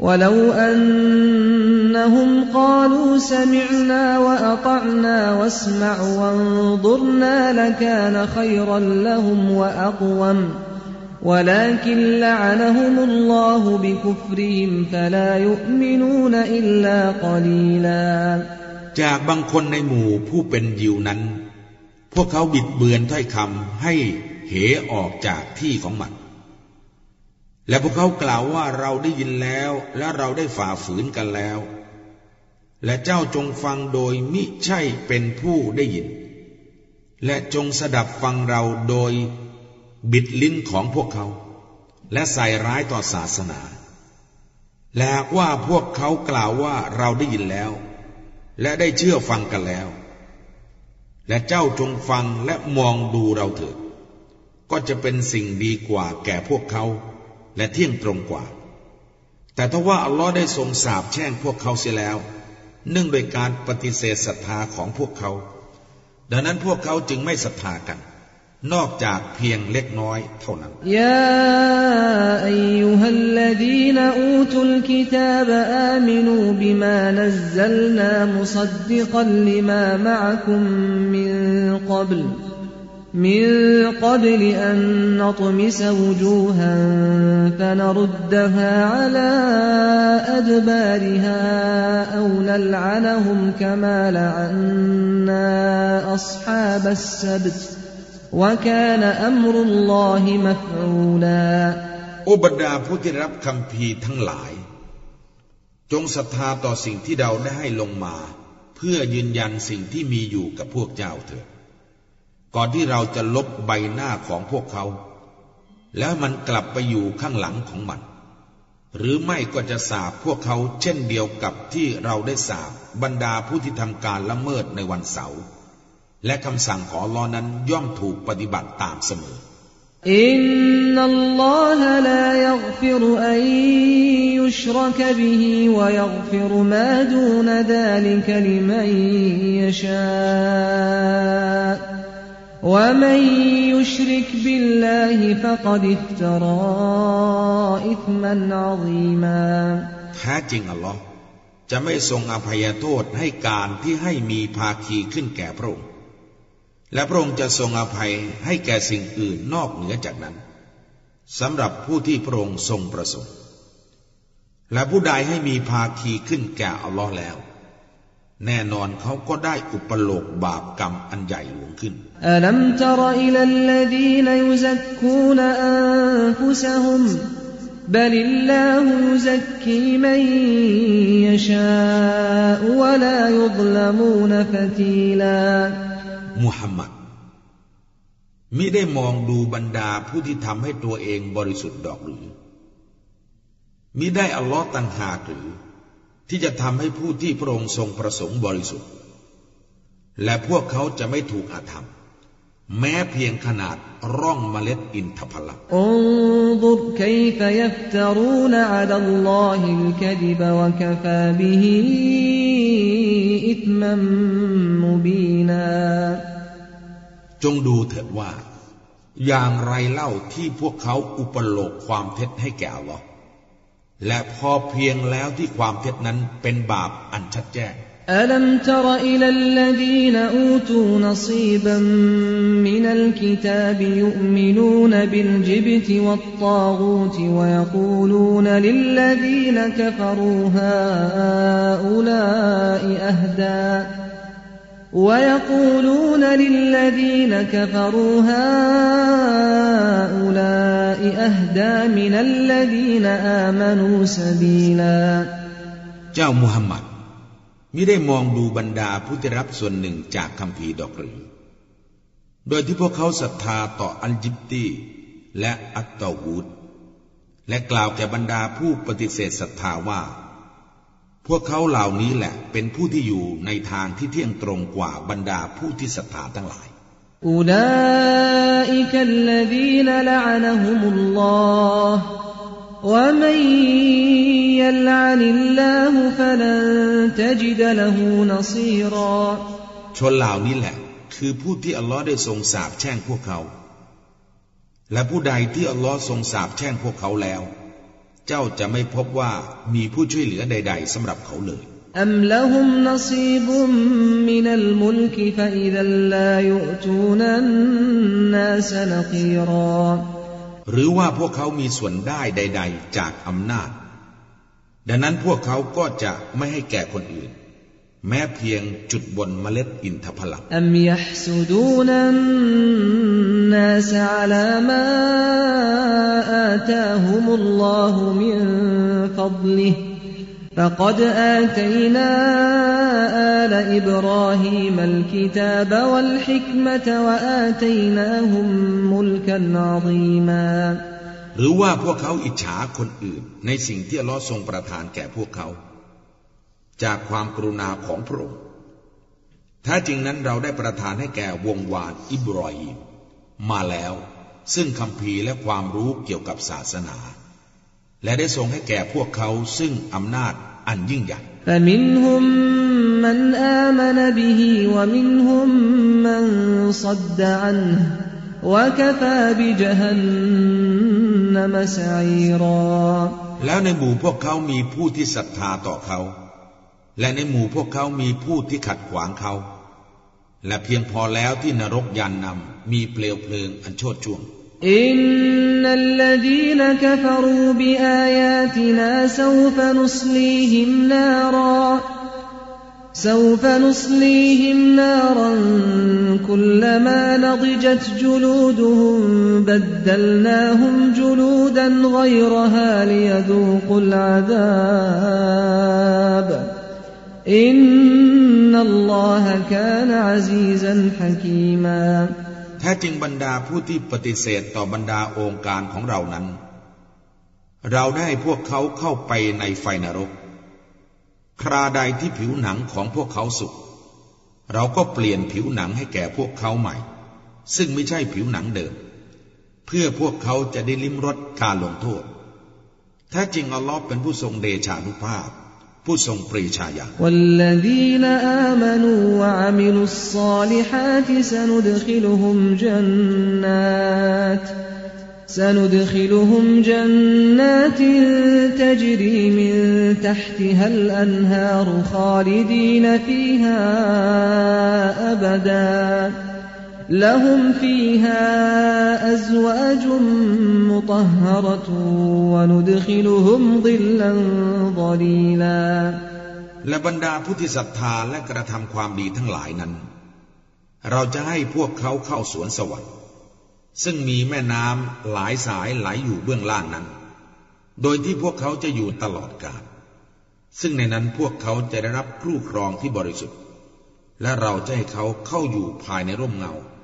ولو أنهم قالوا سمعنا وأطعنا واسمع وانظرنا لكان خيرا لهم وأقوم ولكن لعنهم الله بكفرهم فلا يؤمنون إلا قليلا จากบางคนในหมู่ผู้เป็นยิวนั้น พวกเขาบิดเบือนถ้อยคำให้เหออกจากที่ของมัน และพวกเขากล่าวว่าเราได้ยินแล้ว และเราได้ฝ่าฝืนกันแล้ว และเจ้าจงฟังโดยมิใช่เป็นผู้ได้ยิน และจงสดับฟังเราโดยบิดลิ้นของพวกเขา และใส่ร้ายต่อศาสนา และว่าพวกเขากล่าวว่าเราได้ยินแล้ว และได้เชื่อฟังกันแล้ว และเจ้าจงฟังและมองดูเราเถิดก็จะเป็นสิ่งดีกว่าแก่พวกเขา และเที่ยงตรงกว่า แต่ถ้าว่าอัลลอฮ์ได้ทรงสาบแช่งพวกเขาเสียแล้ว เนื่องโดยการปฏิเสธศรัทธาของพวกเขา ดังนั้นพวกเขาจึงไม่ศรัทธากันนอกจากเพียงเล็กน้อยเท่านั้นยาอายุฮัลลดีนอูตุลกิตาบอามินูบิมานัซซัลนามุซัดดิกันลิมามะคุมมินกับล من قبل أن نطمس وجوها فنردها على أدبارها أو نلعنهم كما لعنا أصحاب السبت وكان أمر الله مفعولا โอบรรดาผู้ที่รับคำพีทั้งหลาย จงศรัทธาต่อสิ่งที่เราได้ให้ลงมา เพื่อยืนยันสิ่งที่มีอยู่กับพวกเจ้าเถิด ก่อนที่เราจะลบใบหน้าของพวกเขา แล้วมันกลับไปอยู่ข้างหลังของมัน หรือไม่ก็จะสาบพวกเขาเช่นเดียวกับที่เราได้สาบบรรดาผู้ที่ทำการละเมิดในวันเสาร์และคำสั่งของลอนั้นย่อมถูกปฏิบัติตามเสมออินนัลลอฮะลายัฆฟิรอันยุชรกบิฮิวยัฆฟิรมาดูนดาลิกลิมันยชา ومن يشرك بالله فقد افترى إثما عظيما แท้จริงอัลลอฮ์จะไม่ทรงอภัยโทษให้การที่ให้มีภาคีขึ้นแก่พระองค์และพระองค์จะทรงอภัยให้แก่สิ่งอื่นนอกเหนือจากนั้นสำหรับผู้ที่พระองค์ทรงประสงค์ และผู้ใดให้มีภาคีขึ้นแก่อัลลอฮ์แล้ว แน่นอนเขาก็ได้อุปโลกบาปกรรมอันใหญ่หลวงขึ้นอลัมตรอิลัลลดีนยุซักคูนอันฟุซะฮุมบลิลลาฮูซักกีมันยะชาวะลายุซลัมูนฟะตีลามุฮัมมัดมิได้มองดูบรรดาผู้ที่ทำให้ตัวเองบริสุทธิ์ดอกหรือมิได้อัลลอฮ์ตังหาหรือ ที่จะทำให้ผู้ที่พระองค์ทรงประสงค์บริสุทธิ์ และพวกเขาจะไม่ถูกอาธรรม แม้เพียงขนาดร่องเมล็ดอินทผลัมจงดูเถิดว่า อย่างไรเล่าที่พวกเขาอุปโลกความเท็จให้แก่อัลอ และพอเพียงแล้วที่ความเท็จนั้นเป็นบาปอันชัดแจ้ง ألم تر إلى الذين أوتوا نصيبا من الكتاب يؤمنون بالجبت والطاغوت ويقولون للذين كفروا هؤلاء أهدى ويقولون للذين كفروا هؤلاء أهدى من الذين آمنوا سبيلا เจ้ามุฮัมมัดมิได้มองดูบรรดาผู้ที่รับส่วนหนึ่งจากคำพีดอกหรือ โดยที่พวกเขาศรัทธาต่ออัลจิบตีและอัตตาวูดและกล่าวแก่บรรดาผู้ปฏิเสธศรัทธาว่า พวกเขาเหล่านี้แหละเป็นผู้ที่อยู่ในทางที่เที่ยงตรงกว่าบรรดาผู้ที่ศรัทธาทั้งหลาย أولئك الذين لعنهم الله ومن يلعن الله فلن تجد له نصيرا ชนเหล่านี้แหละ คือผู้ที่อัลลอฮ์ได้ทรงสาปแช่งพวกเขา และผู้ใดที่อัลลอฮ์ทรงสาปแช่งพวกเขาแล้ว เจ้าจะไม่พบว่ามีผู้ช่วยเหลือใด ๆสำหรับเขาเลย أم لهم نصيب من الملك فإذا لا يؤتون الناس نقيرا หรือว่าพวกเขามีส่วนได้ใด ๆ จากอำนาจ ดังนั้นพวกเขาก็จะไม่ให้แก่คนอื่น แม้เพียงจุดบนเมล็ดอินทผลัม أم يحسدون الناس على ما آتاهم الله من فضله فقد آتينا آل إبراهيم الكتاب والحكمة وآتيناهم ملكا عظيما หรือว่าพวกเขาอิจฉาคนอื่น ในสิ่งที่อัลลอฮ์ทรงประทานแก่พวกเขา จากความกรุณาของพระองค์แท้จริงนั้นเราได้ประทานให้แก่วงวานอิบรอฮิม มาแล้ว ซึ่งคำพีและความรู้เกี่ยวกับศาสนา และได้ทรงให้แก่พวกเขาซึ่งอำนาจอันยิ่งใหญ่แล้วในหมู่พวกเขามีผู้ที่ศรัทธาต่อเขา และในหมู่พวกเขามีผู้ที่ขัดขวางเขา และเพียงพอแล้วที่นรกยานนำมีเปลวเพลิงอันโชดช่วง إن الذين كفروا بآياتنا سوف نصليهم نارا سوف نصليهم نارا كلما نضجت جلودهم بدلناهم جلودا غيرها ليذوقوا العذاب อินนัลลอฮะกานอาซีซันฮะกีมาแท้จริงบรรดาผู้ที่ปฏิเสธต่อบรรดาองค์การของเรานั้น เราได้พวกเขาเข้าไปในไฟนรก คราใดที่ผิวหนังของพวกเขาสุกเราก็เปลี่ยนผิวหนังให้แก่พวกเขาใหม่ ซึ่งไม่ใช่ผิวหนังเดิม เพื่อพวกเขาจะได้ลิ้มรสการลงโทษแท้จริงอัลลอฮ์เป็นผู้ทรงเดชานุภาพ ผู้ทรงปรีชาญาณ والذين آمنوا وعملوا الصالحات سندخلهم جنات سندخلهم جنات تجري من تحتها الأنهار خالدين فيها أبدا لهم فيها أزواج مطهرة وندخلهم ظلا ظليلا และบรรดาผู้ที่ศรัทธาและกระทำความดีทั้งหลายนั้น เราจะให้พวกเขาเข้าสวนสวรรค์ ซึ่งมีแม่น้ำหลายสายไหลอยู่เบื้องล่างนั้น โดยที่พวกเขาจะอยู่ตลอดกาล ซึ่งในนั้นพวกเขาจะได้รับครู่ครองที่บริสุทธิ์ และเราจะให้เขาเข้าอยู่ภายในร่มเงา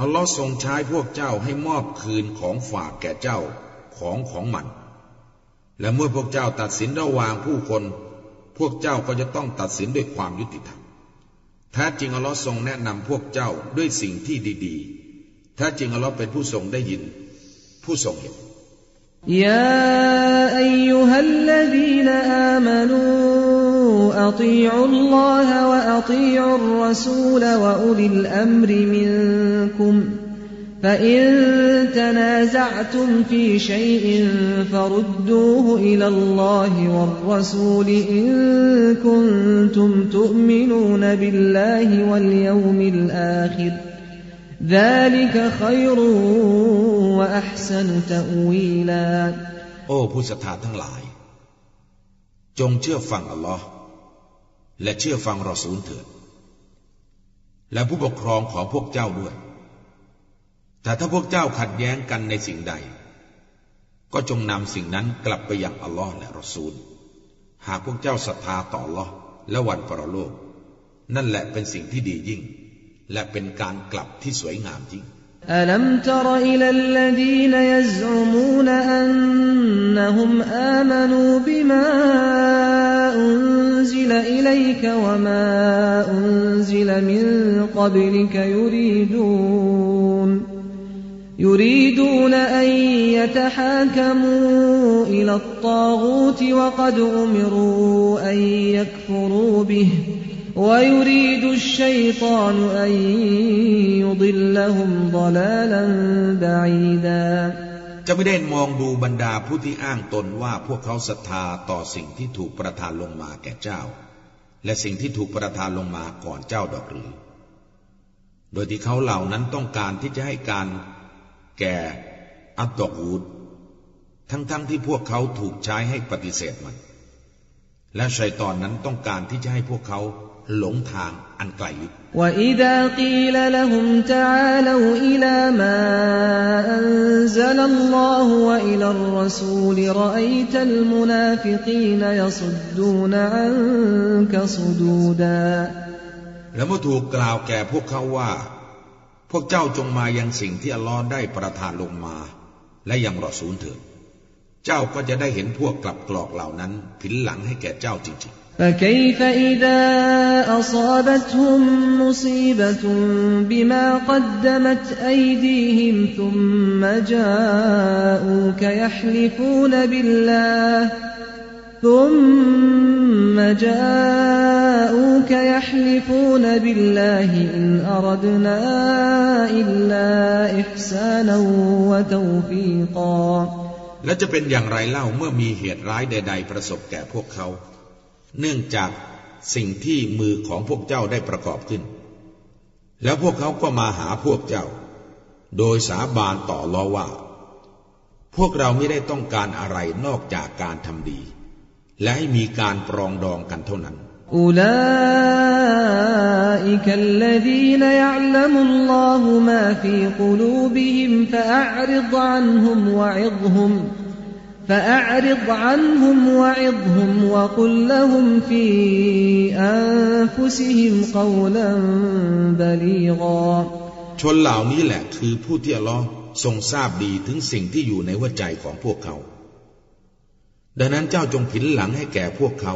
อัลลอฮ์ทรงใช้พวกเจ้าให้มอบคืนของฝากแก่เจ้าของของมัน และเมื่อพวกเจ้าตัดสินระหว่างผู้คน พวกเจ้าก็จะต้องตัดสินด้วยความยุติธรรมแท้จริงอัลลอฮ์ทรงแนะนำพวกเจ้าด้วยสิ่งที่ดีๆแท้จริงอัลลอฮ์เป็นผู้ทรงได้ยิน ผู้ทรงเห็นยาอายุฮัลลดีนอามานู أطيعوا الله وأطيعوا الرسول وأولي الأمر منكم فإن تنازعتم في شيء فردوه إلى الله والرسول إن كنتم تؤمنون بالله واليوم الآخر ذلك خير وأحسن تأويلا โอ้ผู้ศรัทธาทั้งหลาย จงเชื่อฟังอัลลอฮ์ และเชื่อฟังรอซูลเถิด และผู้ปกครองของพวกเจ้าด้วย แต่ถ้าพวกเจ้าขัดแย้งกันในสิ่งใด ก็จงนำสิ่งนั้นกลับไปยังอัลลอฮ์และรอซูล หากพวกเจ้าศรัทธาต่ออัลลอฮ์และวันปรโลก นั่นแหละเป็นสิ่งที่ดียิ่ง และเป็นการกลับที่สวยงามยิ่ง ألم تر إلى الذين يزعمون أنهم آمنوا بما أنزل إليك وما أنزل من قبلك يريدون يريدون أن يتحاكموا إلى الطاغوت وقد أمروا أن يكفروا به ويريد الشيطان أن يضلهم ضلالا بعيدا จะไม่ได้มองดูบรรดาผู้ที่อ้างตนว่าพวกเขาศรัทธาต่อสิ่งที่ถูกประทานลงมาแก่เจ้า และสิ่งที่ถูกประทานลงมาก่อนเจ้าดอกหรือ โดยที่เขาเหล่านั้นต้องการที่จะให้การแก่อัตตอูดทั้งๆทที่พวกเขาถูกใช้ให้ปฏิเสธมัน และชัยตอนนั้นต้องการที่จะให้พวกเขาหลงทาง อันไกลลิบ وإذا قيل لهم تعالوا إلى ما أنزل الله وإلى الرسول رأيت المنافقين يصدون عنك صدودا และเมื่อถูกกล่าวแก่พวกเขาว่า พวกเจ้าจงมายังสิ่งที่อัลลอฮ์ได้ประทานลงมา และยังรอซูลเถิด เจ้าก็จะได้เห็นพวกกลับกรอกเหล่านั้นผินหลังให้แก่เจ้าจริง فكيف إذا أصابتهم مصيبة بما قدمت أيديهم ثم جاءوك يحلفون بالله ثم جاءوك يحلفون بالله إن أردنا إلا إحسانا وتوفيقا และจะเป็นอย่างไรเล่าเมื่อมีเหตุร้ายใด ๆ ประสบแก่พวกเขา เนื่องจากสิ่งที่มือของพวกเจ้าได้ประกอบขึ้น แล้วพวกเขาก็มาหาพวกเจ้า โดยสาบานต่อรอว่า พวกเราไม่ได้ต้องการอะไรนอกจากการทำดี และให้มีการปรองดองกันเท่านั้น أولئك الذين يعلم الله ما في قلوبهم فأعرض عنهم وعظهم فأعرض عنهم وعظهم وقل لهم في أنفسهم قولا بليغا ชนเหล่านี้แหละคือผู้ที่อัลลอฮ์ทรงทราบดีถึงสิ่งที่อยู่ในหัวใจของพวกเขา ดังนั้นเจ้าจงผินหลังให้แก่พวกเขา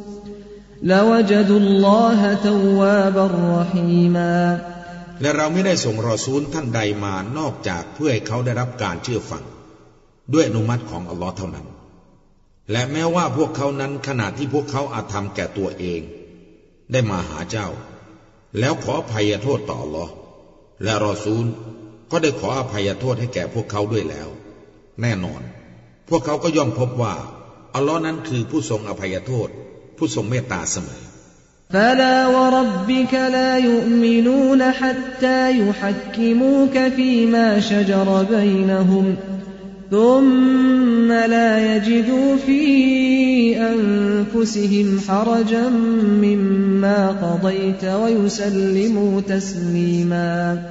لوجدوا الله توابا رحيما และเราไม่ได้ส่งรอซูลท่านใดมานอกจากเพื่อให้เขาได้รับการเชื่อฟัง ด้วยอนุมัติของอัลลอฮ์เท่านั้น และแม้ว่าพวกเขานั้นขณะที่พวกเขาอาจทำแก่ตัวเองได้มาหาเจ้า แล้วขออภัยโทษต่อหรอและรอซูลก็ได้ขออภัยโทษให้แก่พวกเขาด้วยแล้ว แน่นอน พวกเขาก็ย่อมพบว่าอัลลอฮ์นั้นคือผู้ทรงอภัยโทษ ผู้ทรงเมตตาเสมอ فلا وربك لا يؤمنون حتى يحكموك فيما شجر بينهم ثم لا يجدوا في أنفسهم حرجا مما قضيت ويسلموا تسليما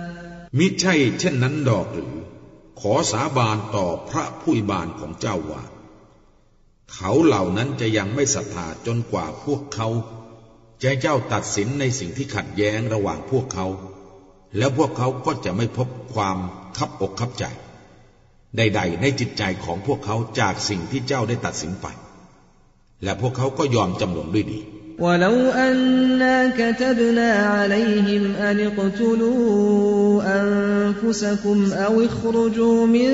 มิใช่เช่นนั้นดอกหรือ ขอสาบานต่อพระผู้บานของเจ้าว่า เขาเหล่านั้นจะยังไม่ศรัทธาจนกว่าพวกเขาจะเจ้าตัดสินในสิ่งที่ขัดแย้งระหว่างพวกเขา แล้วพวกเขาก็จะไม่พบความคับอกคับใจ ใด ๆ ในจิตใจของพวกเขาจากสิ่งที่เจ้าได้ตัดสินไป และพวกเขาก็ยอมจำนนด้วยดี ولو أنا كتبنا عليهم أن اقتلوا أنفسكم أو اخرجوا من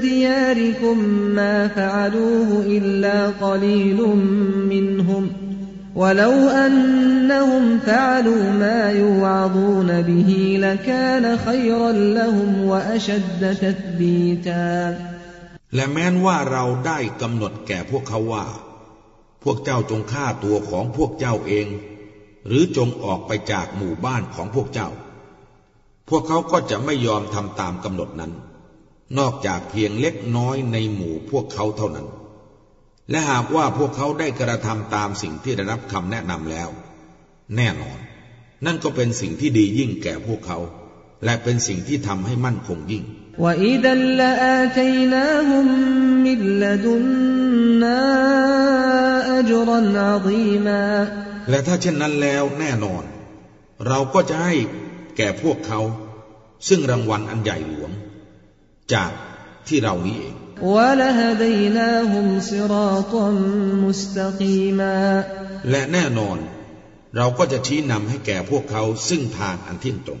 دياركم ما فعلوه إلا قليل منهم ولو أنهم فعلوا ما يوعظون به لكان خيرا لهم وأشد تثبيتا และแม้นว่าเราได้กำหนดแก่พวกเขาว่า พวกเจ้าจงฆ่าตัวของพวกเจ้าเอง หรือจงออกไปจากหมู่บ้านของพวกเจ้า พวกเขาก็จะไม่ยอมทำตามกำหนดนั้น นอกจากเพียงเล็กน้อยในหมู่พวกเขาเท่านั้น และหากว่าพวกเขาได้กระทำตามสิ่งที่ได้รับคำแนะนำแล้ว แน่นอน นั่นก็เป็นสิ่งที่ดียิ่งแก่พวกเขา และเป็นสิ่งที่ทำให้มั่นคงยิ่ง และถ้าเช่นนั้นแล้วแน่นอน เราก็จะให้แก่พวกเขา ซึ่งรางวัลอันใหญ่หลวง จากที่เรานี้เอง ولهديناهم صراطا مستقيما และแน่นอน เราก็จะชี้นำให้แก่พวกเขาซึ่งทางอันเที่ยงตรง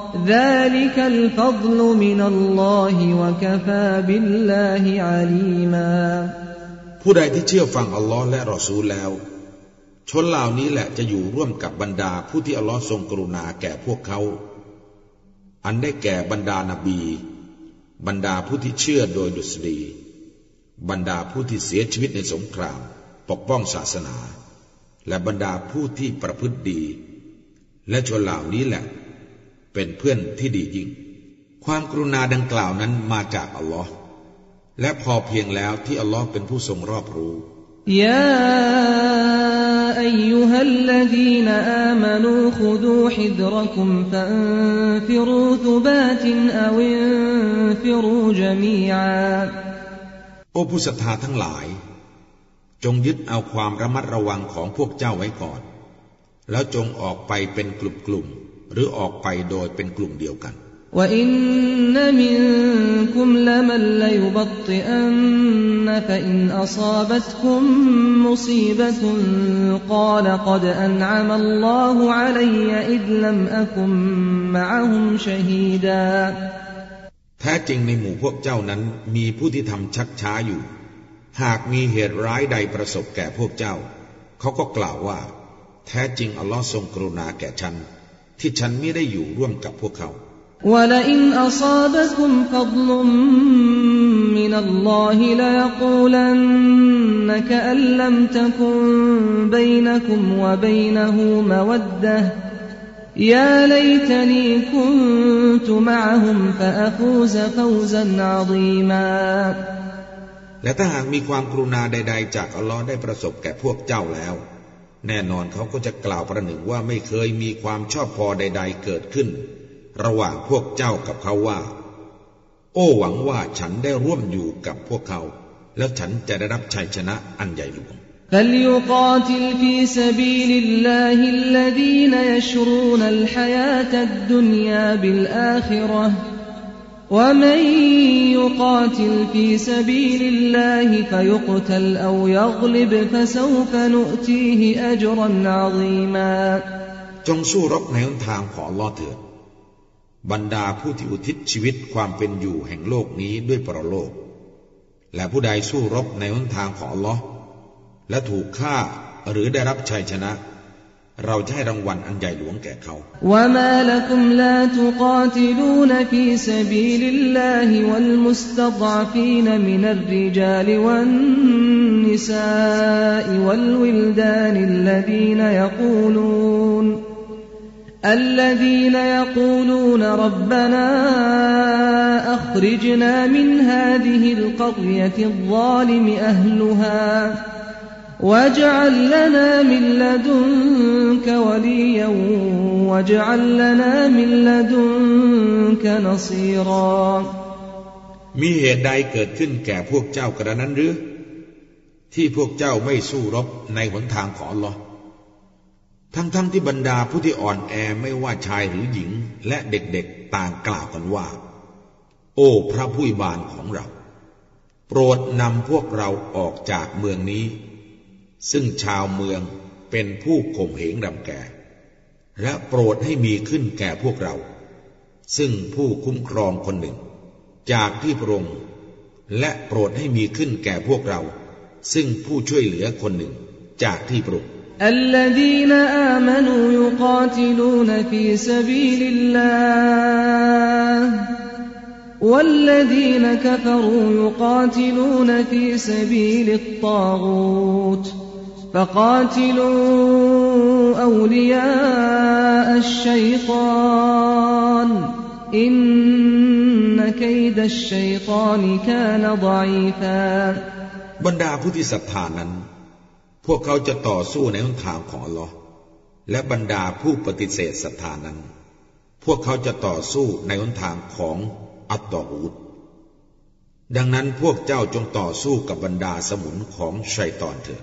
ذلك الفضل من الله وكفى بالله عليما ผู้ใดที่เชื่อฟังอัลลอฮ์และรอซูลแล้วชนเหล่านี้แหละจะอยู่ร่วมกับบรรดาผู้ที่อัลลอฮ์ทรงกรุณาแก่พวกเขา อันได้แก่บรรดานาบี บรรดาผู้ที่เชื่อโดยดุษฎีบรรดาผู้ที่เสียชีวิตในสงคราม ปกป้องศาสนา และบรรดาผู้ที่ประพฤติดี และชนเหล่านี้แหละ เป็นเพื่อนที่ดียิ่ง ความกรุณาดังกล่าวนั้นมาจากอัลลอฮ์และพอเพียงแล้วที่อัลลอฮ์เป็นผู้ทรงรอบรู้ยา أيها الذين آمنوا خذوا حذركم فانفروا ثبات أو انفروا جميعا โอ้ผู้ศรัทธาทั้งหลาย จงยึดเอาความระมัดระวังของพวกเจ้าไว้ก่อน แล้วจงออกไปเป็นกลุ่มๆ หรือออกไปโดยเป็นกลุ่มเดียวกันและอินนมินคุมละมันลยุบตอันฟอินอซาบตคุมมุซีบตุนกาลกดอันอามัลลอฮุอะลัยอิดลัมอคุมมะฮุมชะฮีดาแท้จริงในหมู่พวกเจ้านั้นมีผู้ที่ทำชักช้าอยู่ หากมีเหตุร้ายใดประสบแก่พวกเจ้า เขาก็กล่าวว่า แท้จริงอัลลอฮ์ทรงกรุณาแก่ฉัน ที่ฉันไม่ได้อยู่ร่วมกับพวกเขา ولئن أصابكم فضل من الله ليقولن كأن لم تكن بينكم وبينه مودة يا ليتني كنت معهم فأفوز فوزا عظيما และถ้าหากมีความกรุณาใด ๆ จากอัลลอฮ์ได้ประสบแก่พวกเจ้าแล้ว แน่นอนเขาก็จะกล่าวประหนึ่งว่าไม่เคยมีความชอบพอใด ๆ เกิดขึ้นระหว่างพวกเจ้ากับเขาว่า โอ้หวังว่าฉันได้ร่วมอยู่กับพวกเขา แล้วฉันจะได้รับชัยชนะอันใหญ่หลวง فليقاتل في سبيل الله الذين يشرون الحياة الدنيا بالآخرة ومن يقاتل في سبيل الله فيقتل أو يغلب فسوف نؤتيه أجرا عظيما จงสู้รบในหนทางของลอเถิดบรรดาผู้ที่อุทิศชีวิตความเป็นอยู่แห่งโลกนี้ด้วยปรโลก และผู้ใดสู้รบในหนทางของอัลลอฮ์และถูกฆ่าหรือได้รับชัยชนะ เราจะให้รางวัลอันใหญ่หลวงแก่เขาและ الذين يقولون ربنا أخرجنا من هذه القرية الظالم أهلها واجعل لنا من لدنك وليا واجعل لنا من لدنك نصيرا มีเหตุใดเกิดขึ้นแก่พวกเจ้ากระนั้นหรือ ที่พวกเจ้าไม่สู้รบในหนทางของลอทั้งๆทที่บรรดาผู้ที่อ่อนแอไม่ว่าชายหรือหญิง และเด็กๆต่างกล่าวกันว่า โอ้พระผู้บานของเรา โปรดนำพวกเราออกจากเมืองนี้ ซึ่งชาวเมืองเป็นผู้ข่มเหงรำแก่ และโปรดให้มีขึ้นแก่พวกเรา ซึ่งผู้คุ้มครองคนหนึ่ง จากที่พระองค์และโปรดให้มีขึ้นแก่พวกเรา ซึ่งผู้ช่วยเหลือคนหนึ่งจากที่พระองค์ الذين آمنوا يقاتلون في سبيل الله والذين كفروا يقاتلون في سبيل الطاغوت فقاتلوا أولياء الشيطان إن كيد الشيطان كان ضعيفا บรรดาผู้ที่ศรัทธานั้นพวกเขาจะต่อสู้ในหนทางของอัลลอฮ์และบรรดาผู้ปฏิเสธศรัทธานั้น พวกเขาจะต่อสู้ในหนทางของอัตตออูดดังนั้นพวกเจ้าจงต่อสู้กับบรรดาสมุนของชัยตอนเถิด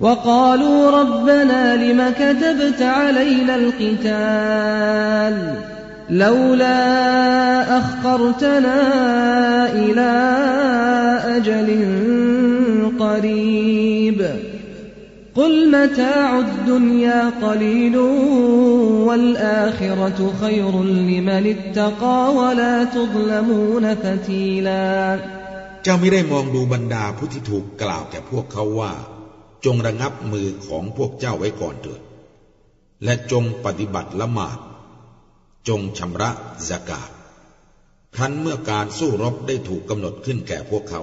وقالوا ربنا لم كتبت علينا القتال لولا أخرتنا إلى أجل قريب قل متاع الدنيا قليل والآخرة خير لمن اتقى ولا تظلمون فتيلا เจ้าไม่ได้มองดูบรรดาผู้ที่ถูกกล่าวแก่พวกเขาว่า จงระงับมือของพวกเจ้าไว้ก่อนเถิด และจงปฏิบัติละหมาด จงชำระสกาดครั้นเมื่อการสู้รบได้ถูกกำหนดขึ้นแก่พวกเขา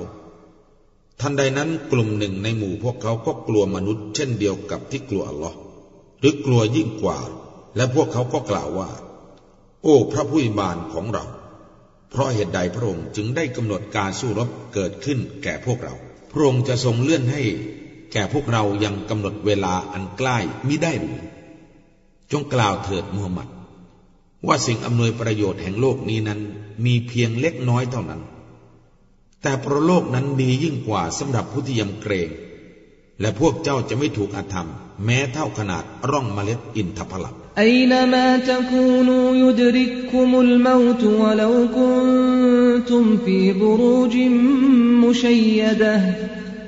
ทันใดนั้นกลุ่มหนึ่งในหมู่พวกเขาก็กลัวมนุษย์ เช่นเดียวกับที่กลัวอัลลอฮ์หรือกลัวยิ่งกว่า และพวกเขาก็กล่าวว่า โอ้พระผู้อิบานของเรา เพราะเหตุใดพระองค์จึงได้กำหนดการสู้รบเกิดขึ้นแก่พวกเรา พระองค์จะทรงเลื่อนให้ แก่พวกเรายังกำหนดเวลาอันใกล้มิได้หรือ จงกล่าวเถิดมูฮัมหมัด ว่าสิ่งอำนวยประโยชน์แห่งโลกนี้นั้น มีเพียงเล็กน้อยเท่านั้นแต่พระโลกนั้นดียิ่งกว่าสำหรับผู้ที่ยำเกรง และพวกเจ้าจะไม่ถูกอาธรรม แม้เท่าขนาดร่องเมล็ดอินทผลัม أينما تكونوا يدرككم الموت ولو كنتم في بروج مشيدة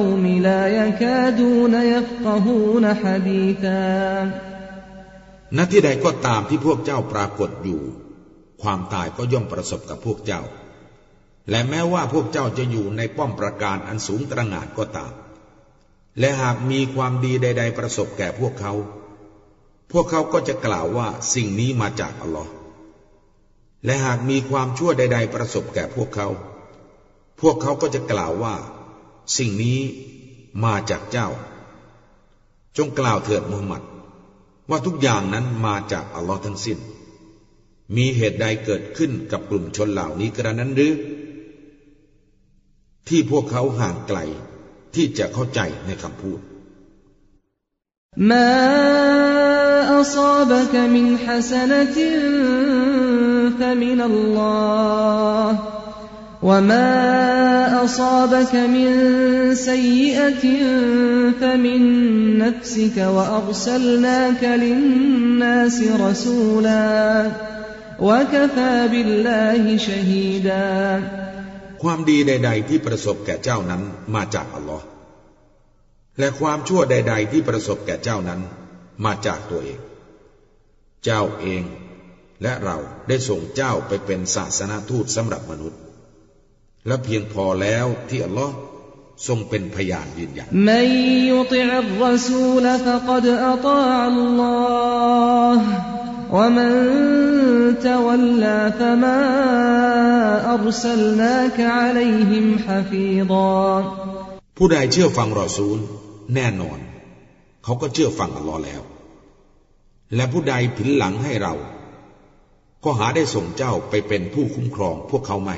القوم لا يكادون يفقهون حديثا ณที่ใดก็ตามที่พวกเจ้าปรากฏอยู่ ความตายก็ย่อมประสบกับพวกเจ้าและแม้ว่าพวกเจ้าจะอยู่ในป้อมประการอันสูงตระหง่านก็ตาม และหากมีความดีใด ๆ ประสบแก่พวกเขา พวกเขาก็จะกล่าวว่าสิ่งนี้มาจากอัลลอฮ์และหากมีความชั่วใด ๆ ประสบแก่พวกเขา พวกเขาก็จะกล่าวว่า สิ่งนี้มาจากเจ้า จงกล่าวเถิดมุฮัมหมัด ว่าทุกอย่างนั้นมาจากอัลลอฮ์ทั้งสิ้น มีเหตุใดเกิดขึ้นกับกลุ่มชนเหล่านี้กระนั้นหรือ ที่พวกเขาห่างไกลที่จะเข้าใจในคำพูดมาอัศบก وما أصابك من سيئة فمن نفسك وأرسلناك للناس رسولا وكفى بالله شهيدا ความดีใด ๆ ที่ประสบแก่เจ้านั้นมาจากอัลลอฮ์และความชั่วใด ๆ ที่ประสบแก่เจ้านั้นมาจากตัวเอง เจ้าเองและเราได้ส่งเจ้าไปเป็นศาสนาทูตสำหรับมนุษย์ และเพียงพอแล้วที่อัลลอฮ์ทรงเป็นพยานยืนยันมัยุติอัลรอซูลฟะกดอัตาอัลลอฮ์วะมันตะวัลลาฟะมาอัรสลนากะอะลัยฮิมฮะฟีดาผู้ใดเชื่อฟังรอซูล แน่นอน เขาก็เชื่อฟังอัลลอฮ์แล้ว และผู้ใดผินหลังให้เรา ก็หาได้ส่งเจ้าไปเป็นผู้คุ้มครองพวกเขาไม่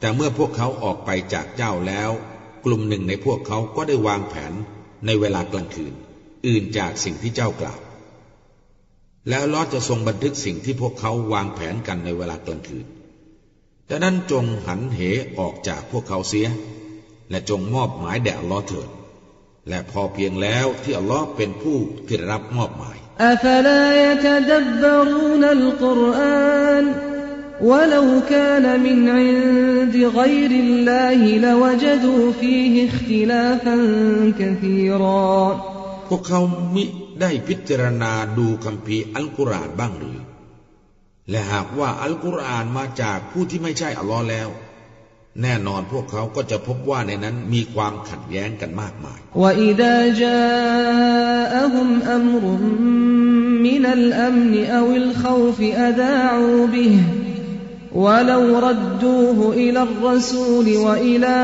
แต่เมื่อพวกเขาออกไปจากเจ้าแล้ว กลุ่มหนึ่งในพวกเขาก็ได้วางแผนในเวลากลางคืน อื่นจากสิ่งที่เจ้ากล่าว แล้วลอจะทรงบันทึกสิ่งที่พวกเขาวางแผนกันในเวลากลางคืนดังนั้นจงหันเหออกจากพวกเขาเสีย และจงมอบหมายแด่ลอเถิด และพอเพียงแล้วที่อัลลอฮ์เป็นผู้ที่รับมอบหมาย ولو كان من عند غير الله لوجدوا فيه اختلافا كثيرا พวกเขามิได้พิจารณาดูคำพีอัลกุรอานบ้างหรือ และหากว่าอัลกุรอานมาจากผู้ที่ไม่ใช่อัลลอฮ์แล้ว แน่นอนพวกเขาก็จะพบว่าในนั้นมีความขัดแย้งกันมากมาย من الأمن أو الخوف أذاعوا به ولو ردوه إلى الرسول وإلى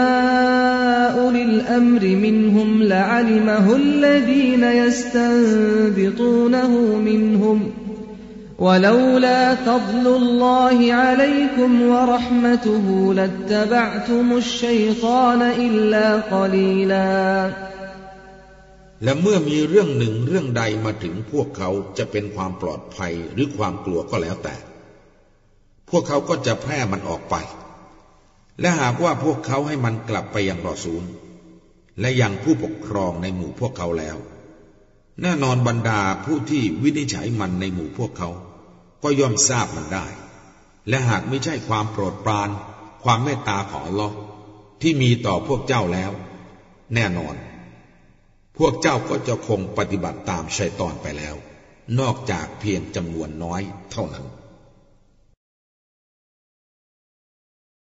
أولي الأمر منهم لعلمه الذين يستنبطونه منهم ولولا فضل الله عليكم ورحمته لاتبعتم الشيطان إلا قليلا และเมื่อมีเรื่องหนึ่งเรื่องใดมาถึงพวกเขาจะเป็นความปลอดภัยหรือความกลัวก็แล้วแต่ พวกเขาก็จะแพร่มันออกไป และหากว่าพวกเขาให้มันกลับไปยังรอซูลและยังผู้ปกครองในหมู่พวกเขาแล้ว แน่นอนบรรดาผู้ที่วินิจฉัยมันในหมู่พวกเขา ก็ย่อมทราบมันได้ และหากไม่ใช่ความโปรดปราน ความเมตตาของอัลอที่มีต่อพวกเจ้าแล้ว แน่นอน พวกเจ้าก็จะคงปฏิบัติตามชัยตอนไปแล้ว นอกจากเพียงจำนวนน้อยเท่านั้น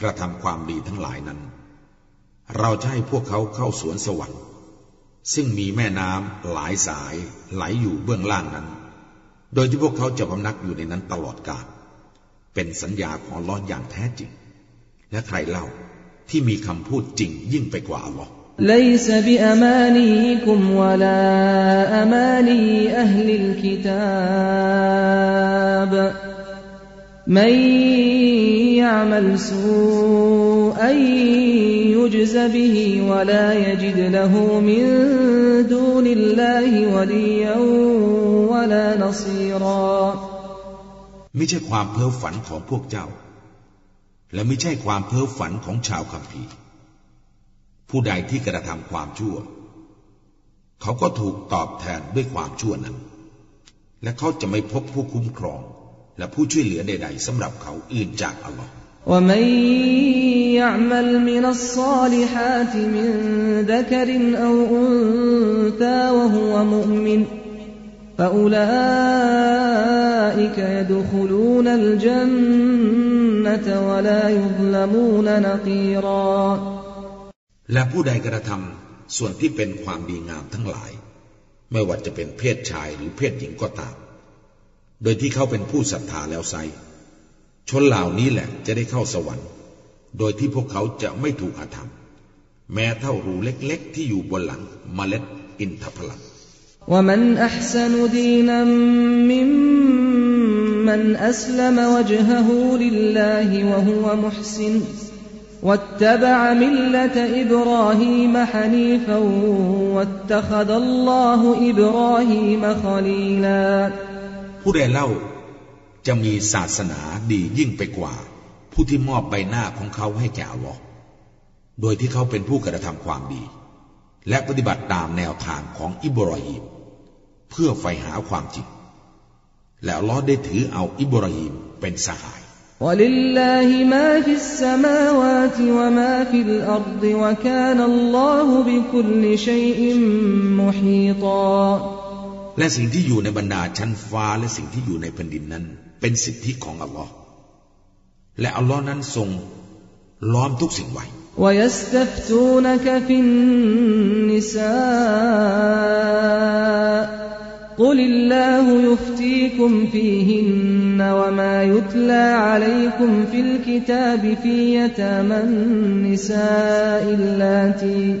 กระทำความดีทั้งหลายนั้น เราจะให้พวกเขาเข้าสวนสวรรค์ ซึ่งมีแม่น้ำหลายสายไหลอยู่เบื้องล่างนั้น โดยที่พวกเขาจะพำนักอยู่ในนั้นตลอดกาล เป็นสัญญาของลออย่างแท้จริง และใครเล่าที่มีคำพูดจริงยิ่งไปกว่าอัลลอฮ์ ليس بأمانيكم ولا أماني أهل الكتاب من يعمل سوءا يجز به ولا يجد له من دون الله وليا ولا نصيرا ไม่ใช่ความเพ้อฝันของพวกเจ้า และไม่ใช่ความเพ้อฝันของชาวคัมภีร์ ผู้ใดที่กระทำความชั่ว เขาก็ถูกตอบแทนด้วยความชั่วนั้น และเขาจะไม่พบผู้คุ้มครอง และผู้ช่วยเหลือใด ๆสำหรับเขาอื่นจากอัลลอฮ์ ومن يعمل من الصالحات من ذكر أو أنثى وهو مؤمن فأولئك يدخلون الجنة ولا يظلمون نقيرا และผู้ใดกระทำส่วนที่เป็นความดีงามทั้งหลาย ไม่ว่าจะเป็นเพศชายหรือเพศหญิงก็ตาม โดยที่เขาเป็นผู้ศรัทธาแล้วไซ ชนเหล่านี้แหละจะได้เข้าสวรรค์ โดยที่พวกเขาจะไม่ถูกอาธรรม แม้เท่ารูเล็กๆ ที่อยู่บนหลังเมล็ดอินทผลัม ومن أحسن دينا ممن أسلم وجهه لله وهو محسن واتبع ملة إبراهيم حنيفا واتخذ الله إبراهيم خليلا ผู้ใดเล่า จะมีศาสนาดียิ่งไปกว่า ผู้ที่มอบใบหน้าของเขาให้แก่อัลอโดยที่เขาเป็นผู้กระทำความดี และปฏิบัติตามแนวทางของอิบราฮิมเพื่อใฝ่หาความจริง แล้วลอได้ถือเอาอิบราฮิมเป็นสหายและ และสิ่งที่อยู่ในบรรดาชั้นฟ้าและสิ่งที่อยู่ในแผ่นดินนั้น เป็นสิทธิของอัลลอฮ์และอัลลอฮ์นั้นทรงล้อมทุกสิ่งไว้ ويستفتونك في النساء قل الله يفتيكم فيهن وما يتلى عليكم في الكتاب في يتامى النساء اللاتي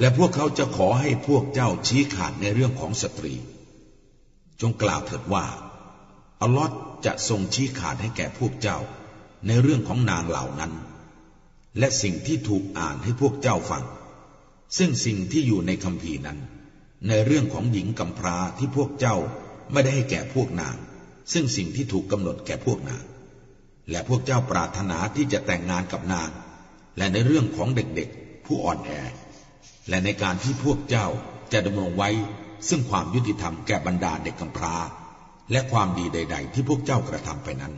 และพวกเขาจะขอให้พวกเจ้าชี้ขาดในเรื่องของสตรี จงกล่าวเถิดว่า อัลลอฮ์จะทรงชี้ขาดให้แก่พวกเจ้า ในเรื่องของนางเหล่านั้น และสิ่งที่ถูกอ่านให้พวกเจ้าฟัง ซึ่งสิ่งที่อยู่ในคำพีนั้น ในเรื่องของหญิงกำพร้าที่พวกเจ้าไม่ได้ให้แก่พวกนาง ซึ่งสิ่งที่ถูกกำหนดแก่พวกนาง และพวกเจ้าปรารถนาที่จะแต่งงานกับนาง และในเรื่องของเด็กๆ ผู้อ่อนแอ และในการที่พวกเจ้าจะดำรงไว้ ซึ่งความยุติธรรมแก่บรรดาเด็กกำพร้า และความดีใด ๆ ที่พวกเจ้ากระทำไปนั้น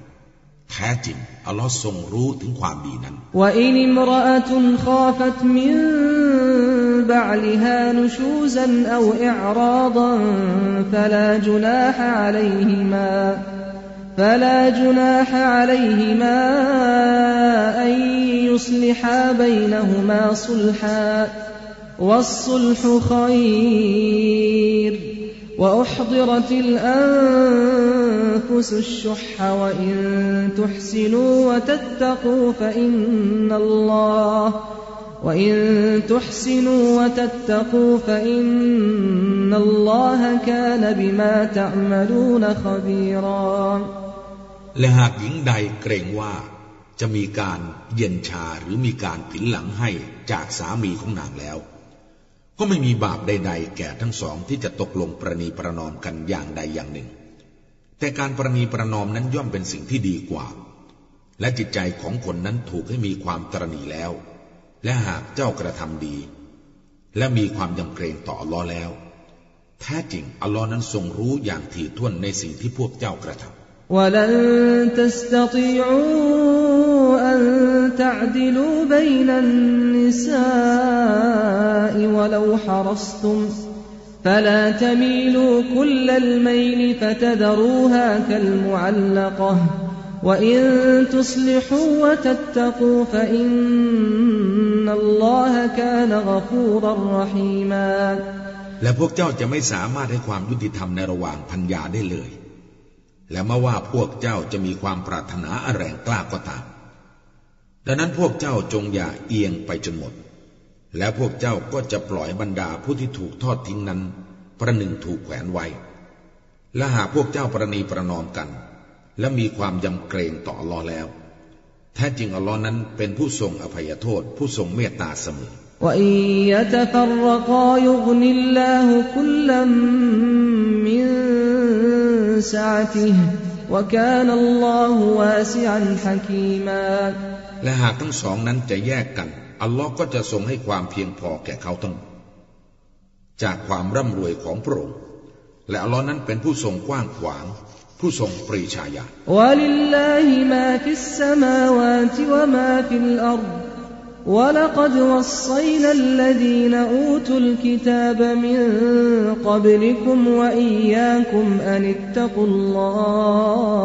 แท้จริงอัลลอฮ์ทรงรู้ถึงความดีนั้น وإن امرأة خافت من بعلها نشوزا أو إعراضا فلا جناح عليهما فلا جناح عليهما أن يصلحا بينهما صلحا والصلح خير وأحضرت الأنفس الشح وإن تحسنوا وتتقوا فإن الله وإن تحسنوا وتتقوا فإن الله كان بما تعملون خبيرا และหากหญิงใดเกรงว่า จะมีการเย็นชาหรือมีการผินหลังให้จากสามีของนางแล้ว ก็ไม่มีบาปใด ๆ แก่ทั้งสองที่จะตกลงประนีประนอมกันอย่างใดอย่างหนึ่ง แต่การประนีประนอมนั้นย่อมเป็นสิ่งที่ดีกว่า และจิตใจของคนนั้นถูกให้มีความตรณีแล้ว และหากเจ้ากระทำดี และมีความยำเกรงต่ออัลลอฮ์แล้ว แท้จริงอัลลอฮ์นั้นทรงรู้อย่างถี่ถ้วนในสิ่งที่พวกเจ้ากระทำ ولن تستطيعوا أن تعدلوا بين النساء ولو حرصتم فلا تميلوا كل الميل فتذروها كالمعلقة وإن تصلحوا وتتقوا فإن الله كان غفورا رحيما และพวกเจ้าจะไม่สามารถให้ความยุติธรรมในระหว่างพัญญาได้เลย และไม่ว่าพวกเจ้าจะมีความปรารถนาอะไรงกล้าก็ตาม ดังนั้นพวกเจ้าจงอย่าเอียงไปจนหมด แล้วพวกเจ้าก็จะปล่อยบรรดาผู้ที่ถูกทอดทิ้งนั้น ประหนึ่งถูกแขวนไว้ และหากพวกเจ้าประนีประนอมกัน และมีความยำเกรงต่ออัลลอฮ์แล้ว แท้จริงอัลลอฮ์นั้นเป็นผู้ทรงอภัยโทษ ผู้ทรงเมตตาเสมอ وإن يتفرقا يغن الله كلا من سعته وكان الله واسعا حكيما และหากทั้งสองนั้นจะแยกกัน อัลลอฮ์ก็จะทรงให้ความเพียงพอแก่เขาทั้งหมดจากความร่ำรวยของพระองค์ และอัลลอฮ์นั้นเป็นผู้ทรงกว้างขวาง ผู้ทรงปรีชาญาณ ولله ما في السماوات وما في الأرض ولقد وصينا الذين أوتوا الكتاب من قبلكم وإياكم أن اتقوا الله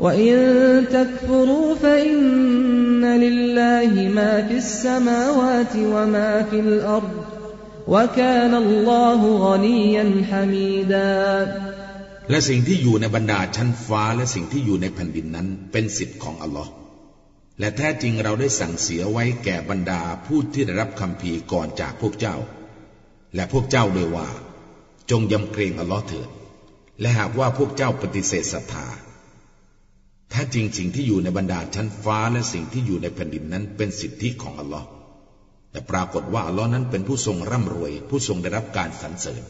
وإن تكفروا فإن لله ما في السماوات وما في الأرض وكان الله غنيا حميدا และสิ่งที่อยู่ในบรรดาชั้นฟ้าและสิ่งที่อยู่ในแผ่นดินนั้นเป็นสิทธิ์ของอัลลอฮ์ และแท้จริงเราได้สั่งเสียไว้แก่บรรดาผู้ที่ได้รับคำพีก่อนจากพวกเจ้า และพวกเจ้าโดยว่า จงยำเกรงอัลลอฮ์เถิด และหากว่าพวกเจ้าปฏิเสธศรัทธาถ้าจริงสิ่งที่อยู่ในบรรดาชั้นฟ้าและสิ่งที่อยู่ในแผ่นดินนั้นเป็นสิทธิของอัลลอฮ์แต่ปรากฏว่าอัลลอฮ์นั้นเป็นผู้ทรงร่ำรวย ผู้ทรงได้รับการสรรเสริญ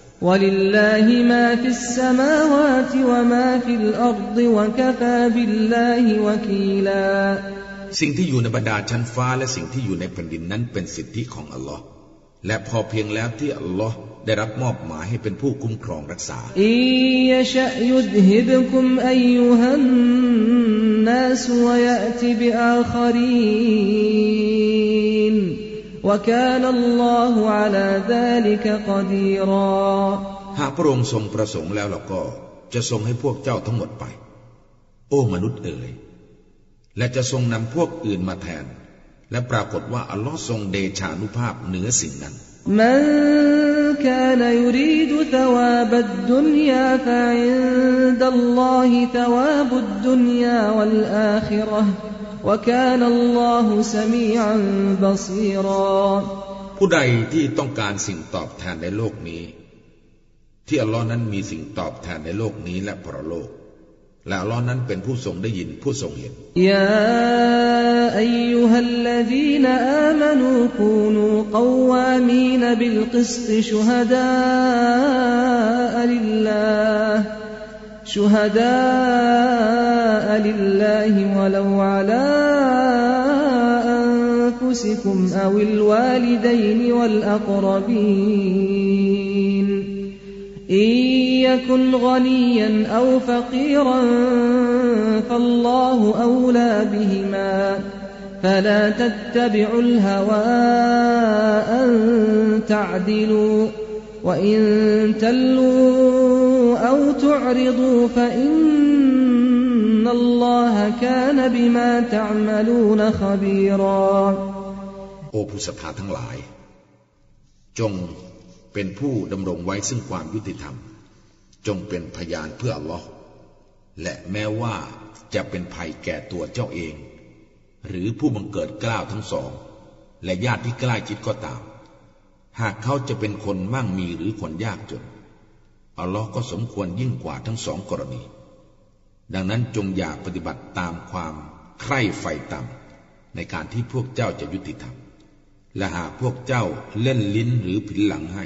ว สิ่งที่อยู่ในบรรดาชั้นฟ้าและสิ่งที่อยู่ในแผ่นดินนั้นเป็นสิทธิของอัลลอฮ์และพอเพียงแล้วที่อัลลอฮ์ได้รับมอบหมายให้เป็นผู้คุ้มครองรักษาหากพระองค์ทรงประสงค์แล้วเราก็จะทรงให้พวกเจ้าทั้งหมดไป โอ้มนุษย์เอ๋ย และจะทรงนำพวกอื่นมาแทน และปรากฏว่าอัลลอฮ์ทรงเดชานุภาพเหนือสิ่งนั้น من كان يريد ثواب الدنيا فعند الله ثواب الدنيا والآخرة وكان الله سميعا بصيرا ผู้ใดที่ต้องการสิ่งตอบแทนในโลกนี้ ที่อัลลอฮ์นั้นมีสิ่งตอบแทนในโลกนี้และปรโลก และอัลลอฮ์นั้นเป็นผู้ทรงได้ยินผู้ทรงเห็นยาอายุฮัลลดีนอามานูคูนูกวามีนบิลกิสตชุฮดาลิลลาห์ شهداء لله ولو على أنفسكم أو الوالدين والأقربين إن يكن غنيا أو فقيرا فالله أولى بهما فلا تتبعوا الهوى أن تعدلوا وإن تلوا أو تعرضوا فإن الله كان بما تعملون خبيرا โอ้ผู้ศรัทธาทั้งหลาย จงเป็นผู้ดำรงไว้ซึ่งความยุติธรรม จงเป็นพยานเพื่ออัลลอฮ์และแม้ว่าจะเป็นภัยแก่ตัวเจ้าเอง หรือผู้บังเกิดกล้าวทั้งสอง และญาติที่ใกล้ชิดก็ตาม หากเขาจะเป็นคนมั่งมีหรือคนยากจน อัลลอฮ์ก็สมควรยิ่งกว่าทั้งสองกรณี ดังนั้นจงอย่าปฏิบัติตามความใคร่ไฟต่ำในการที่พวกเจ้าจะยุติธรรม และหากพวกเจ้าเล่นลิ้นหรือผินหลังให้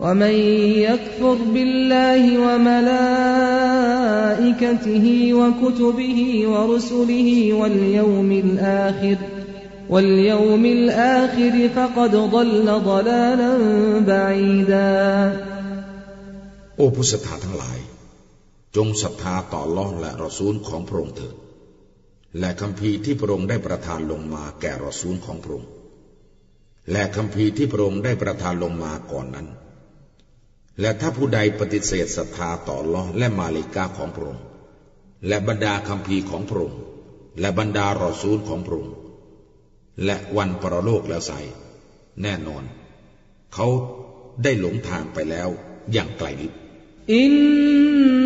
ومن يكفر بالله وملائكته وكتبه ورسله واليوم الآخر واليوم الآخر فقد ضل ضلالا بعيدا โอ้ผู้ศรัทธาทั้งหลายจงศรัทธาต่อลอและรอซูลของพระองค์เถิด และคำพีที่พระองค์ได้ประทานลงมาแก่รอซูลของพระองค์ และคำพีที่พระองค์ได้ประทานลงมาก่อนนั้น และถ้าผู้ใดปฏิเสธศรัทธาต่อลอและมาลิกาของพระองค์และบรรดาคำพีของพระองค์และบรรดารอซูลของพระองค์และวันปรโลกแล้วใสแน่นอน เขาได้หลงทางไปแล้วอย่างไกลลิบอิน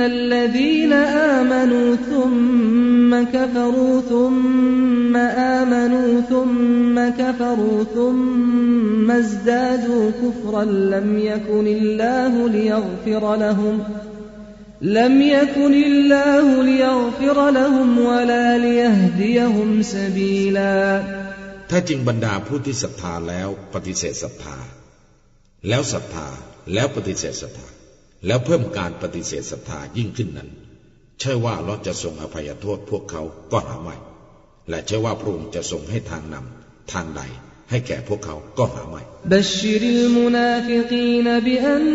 الذين آمنوا ثم كفروا ثم آمنوا ثم كفروا ثم ازدادوا كفرا لم يكن الله ليغفر لهم لم يكن الله ليغفر لهم ولا ليهديهم سبيلا ถ้าจริงบรรดาผู้ที่ศรัทธาแล้วปฏิเสธศรัทธา แล้วศรัทธาแล้วปฏิเสธศรัทธา แล้วเพิ่มการปฏิเสธศรัทธายิ่งขึ้นนั้น ใช่ว่าเราจะทรงอภัยโทษพวกเขาก็หาไม่ และใช่ว่าพระองค์จะทรงให้ทางนำทางใดให้แก่พวกเขาก็หาไม่บัชริลมุนาฟิกีนบิอัน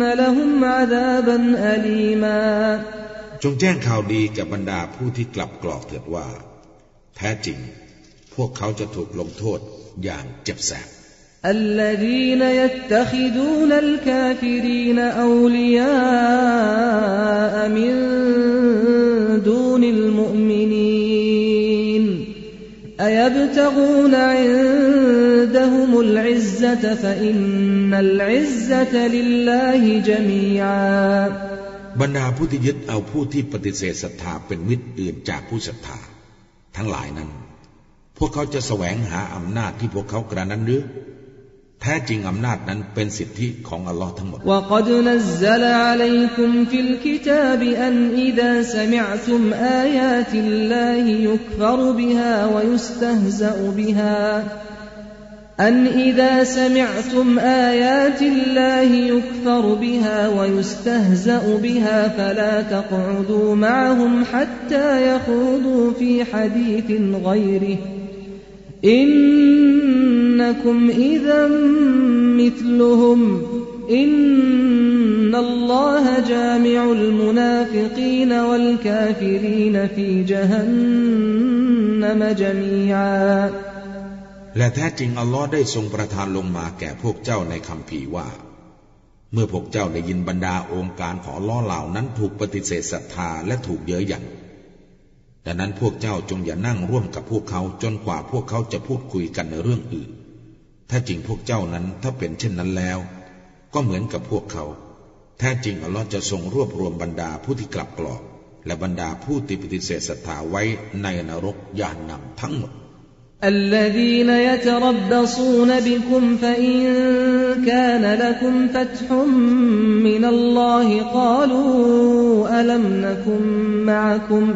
นละฮุมอาดาบันอลีมาจงแจ้งข่าวดีกับบรรดาผู้ที่กลับกรอกเถิดว่า แท้จริง พวกเขาจะถูกลงโทษอย่างเจ็บแสบ الذين يتخذون الكافرين أولياء من دون المؤمنين أيبتغون عندهم العزة فإن العزة لله جميعا บรรดาผู้ที่ยึดเอาผู้ที่ปฏิเสธศรัทธาเป็นมิตรอื่นจากผู้ศรัทธา ทั้งหลายนั้น พวกเขาจะแสวงหาอำนาจที่พวกเขากระนั้นหรือ แท้จริงอำนาจนั้นเป็นสิทธิของอัลลอฮ์ทั้งหมด وقد نزل عليكم في الكتاب أن إذا سمعتم آيات الله يكفر بها ويستهزأ بها أن إذا سمعتم آيات الله يكفر بها ويستهزأ بها فلا تقعدوا معهم حتى يخوضوا في حديث غيره إنكم إذا مثلهم إن الله جامع المنافقين والكافرين في جهنم جميعاและแท้จริงอัลลอฮ์ได้ทรงประทานลงมาแก่พวกเจ้าในคัมภีร์ว่า เมื่อพวกเจ้าได้ยินบรรดาโองการของอัลลอฮ์เหล่านั้นถูกปฏิเสธศรัทธาและถูกเย้ยหยัน ดังนั้นพวกเจ้าจงอย่านั่งร่วมกับพวกเขาจนกว่าพวกเขาจะพูดคุยกันในเรื่องอื่น ถ้าจริงพวกเจ้านั้นถ้าเป็นเช่นนั้นแล้ว ก็เหมือนกับพวกเขา แท้จริงอัลลอฮ์จะทรงรวบรวมบรรดาผู้ที่กลับกรอกและบรรดาผู้ที่ปฏิเสธศรัทธาไว้ในนรกยานนำทั้งหมด الذين يتربصون بكم فإن كان لكم فتح من الله قالوا ألم نكن معكم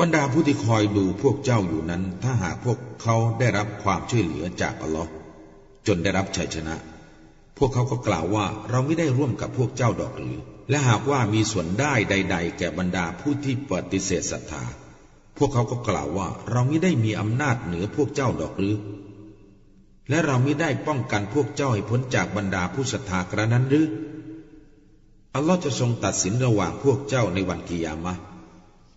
บรรดาผู้ที่คอยดูพวกเจ้าอยู่นั้น ถ้าหากพวกเขาได้รับความช่วยเหลือจากอัลลอฮ์จนได้รับชัยชนะ พวกเขาก็กล่าวว่าเราไม่ได้ร่วมกับพวกเจ้าดอกหรือ และหากว่ามีส่วนได้ใด ๆ แก่บรรดาผู้ที่ปฏิเสธศรัทธา พวกเขาก็กล่าวว่าเราไม่ได้มีอำนาจเหนือพวกเจ้าดอกหรือ และเราไม่ได้ป้องกันพวกเจ้าให้พ้นจากบรรดาผู้ศรัทธากระนั้นหรืออัลลอฮ์จะทรงตัดสินระหว่างพวกเจ้าในวันกิยามะ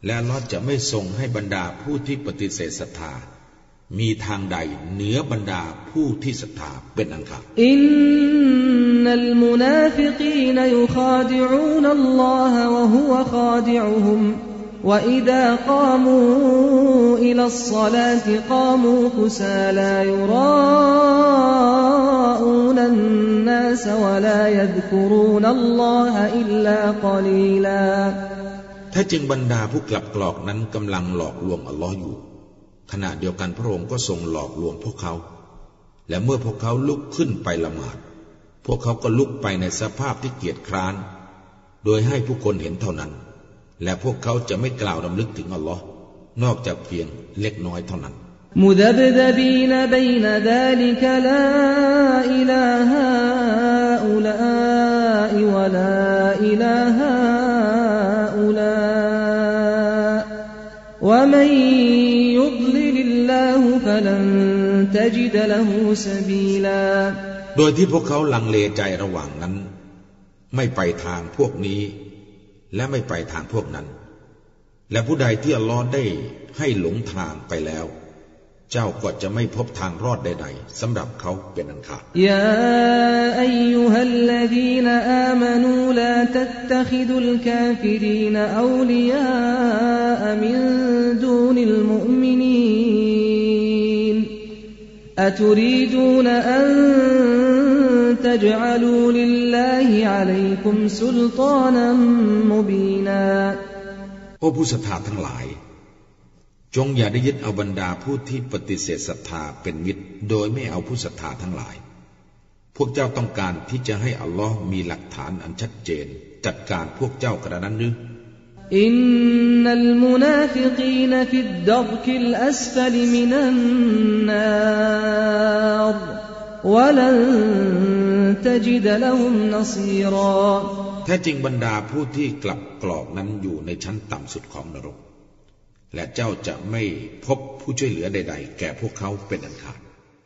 และอัลลอฮ์จะไม่ทรงให้บรรดาผู้ที่ปฏิเสธศรัทธา มีทางใดเหนือบรรดาผู้ที่ศรัทธาเป็นอันขาดอินนัลมุนาฟิกีนยุคาดิอูนัลลอฮะวะฮุวะคาดิอูฮุม وإذا قاموا إلى الصلاة قاموا كسالى يراءون الناس ولا يذكرون الله إلا قليلا ถ้าจึงบรรดาผู้กลับกรอกนั้นกำลังหลอกลวงอัลลอฮ์อยู่ ขณะเดียวกันพระองค์ก็ทรงหลอกลวงพวกเขา และเมื่อพวกเขาลุกขึ้นไปละหมาด พวกเขาก็ลุกไปในสภาพที่เกียจคร้าน โดยให้ผู้คนเห็นเท่านั้น และพวกเขาจะไม่กล่าวรำลึกถึงอัลลอฮ์นอกจากเพียงเล็กน้อยเท่านั้นมุดบดบีนบยน ตจิดละฮูสบีลาโดยที่พวกเขาลังเลใจระหว่างนั้น ไม่ไปทางพวกนี้ และไม่ไปทางพวกนั้น และผู้ใดที่อัลลอฮ์ได้ให้หลงทางไปแล้วเจ้าก็จะไม่พบทางรอดใดๆสำหรับเขาเป็นอันขาดيا أيها الذين آمنوا لا تتخذوا الكافرين أولياء من دون المؤمنين อัตุรีดูนอัน تجعلوا لله عليكم سلطانا مبينا โอ้ผู้ศรัทธาทั้งหลาย จงอย่าได้ยึดเอาบรรดาผู้ที่ปฏิเสธศรัทธาเป็นมิตรโดยไม่เอาผู้ศรัทธาทั้งหลาย พวกเจ้าต้องการที่จะให้อัลลอฮ์มีหลักฐานอันชัดเจน จัดการพวกเจ้ากระนั้นหรือ อินนัลมุนาฟิกีนฟิดดัรกิลอัสฟลิมินันนาร์ ولن تجد لهم نصيرا แท้จริงบรรดาผู้ที่กลับกรอกนั้นอยู่ในชั้นต่ำสุดของนรก และเจ้าจะไม่พบผู้ช่วยเหลือใดๆ แก่พวกเขาเป็นอันขาด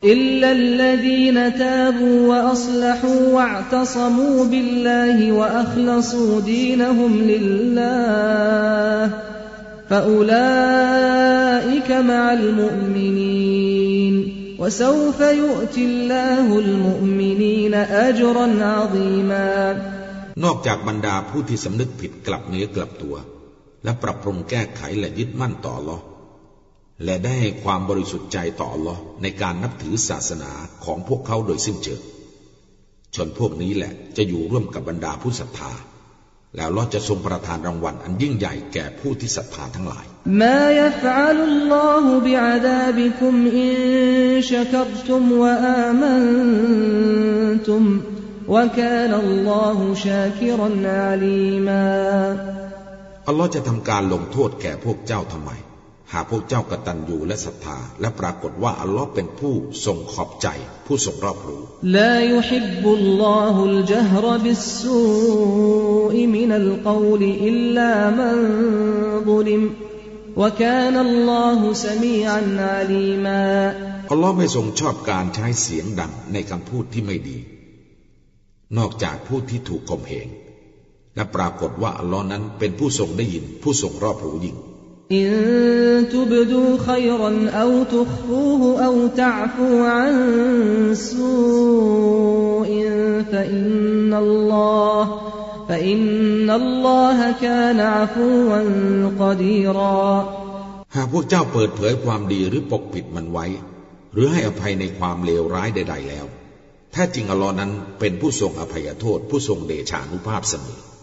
إلا الذين تابوا وأصلحوا واعتصموا بالله وأخلصوا دينهم لله فأولئك مع المؤمنين وسوف يؤتي الله المؤمنين أجرا عظيما นอกจากบรรดาผู้ที่สำนึกผิดกลับเนื้อกลับตัว และปรับปรุงแก้ไขและยึดมั่นต่อลอ และได้ให้ความบริสุทธิ์ใจต่อลอในการนับถือศาสนาของพวกเขาโดยสิ้นเชิงชนพวกนี้แหละจะอยู่ร่วมกับบรรดาผู้ศรัทธา แล้วเราจะทรงประทานรางวัลอันยิ่งใหญ่แก่ผู้ที่ศรัทธาทั้งหลายมายัฟอัลลอฮุบิอาดาบิคุมอินชักรตุมวะอามันตุมวะกานัลลอฮุชาคิรันอาลีมาอัลลอฮ์จะทำการลงโทษแก่พวกเจ้าทำไม หากพวกเจ้ากตัญญูและศรัทธา และปรากฏว่าอัลลอฮ์เป็นผู้ทรงขอบใจ ผู้ทรงรอบรู้ لا يحب الله الجهر بالسوء من القول إلا من ظلم وكان الله سميعا عليما อัลลอฮ์ไม่ทรงชอบการใช้เสียงดังในคำพูดที่ไม่ดี นอกจากผู้ที่ถูกข่มเหงและปรากฏว่าอัลลอฮ์นั้นเป็นผู้ทรงได้ยิน ผู้ทรงรอบรู้ยิ่ง إن تبدوا خيرا أو تخفوه أو تعفوا عن سوء فإن الله فإن الله كان عفوا قديرا หากพวกเจ้าเปิดเผยความดีหรือปกปิดมันไว้ หรือให้อภัยในความเลวร้ายใด ๆ แล้วแท้จริงอัลลอฮ์นั้นเป็นผู้ทรงอภัยโทษ ผู้ทรงเดชานุภาพเสมอ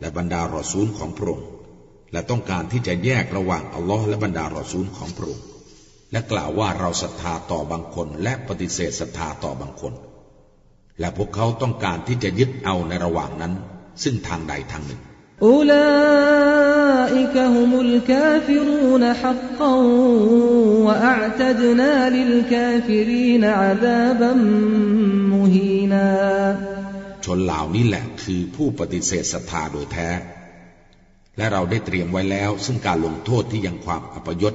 และบรรดารอซูลของพระองค์และต้องการที่จะแยกระหว่างอัลลอฮ์และบรรดารอซูลของพระองค์และกล่าวว่าเราศรัทธาต่อบางคน และปฏิเสธศรัทธาต่อบางคน และพวกเขาต้องการที่จะยึดเอาในระหว่างนั้น ซึ่งทางใดทางหนึ่งأولئك هم الكافرون حقا وأعتدنا للكافرين عذابا مهيناชนเหล่านี้แหละ คือผู้ปฏิเสธศรัทธาโดยแท้ และเราได้เตรียมไว้แล้ว ซึ่งการลงโทษที่ยังความอัปยศ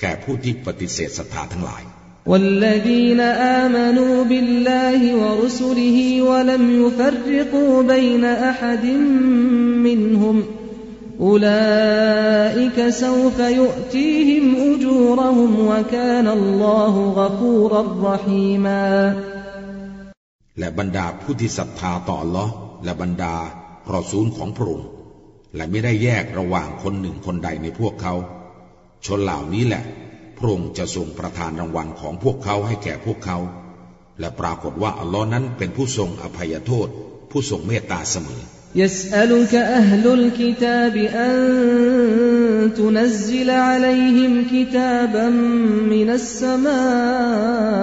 แก่ผู้ที่ปฏิเสธศรัทธาทั้งหลาย والذين آمنوا بالله ورسله ولم يفرقوا بين أحد منهم أولئك سوف يؤتيهم أجورهم وكان الله غفورا رحيما และบรรดาผู้ที่ศรัทธาต่อลอ และบรรดารอซูลของพระองค์และไม่ได้แยกระหว่างคนหนึ่งคนใดในพวกเขา ชนเหล่านี้แหละพระองค์จะทรงประทานรางวัลของพวกเขาให้แก่พวกเขา และปรากฏว่าอัลลอฮ์นั้นเป็นผู้ทรงอภัยโทษ ผู้ทรงเมตตาเสมอ يسألك أهل الكتاب أن تنزل عليهم كتابا من السماء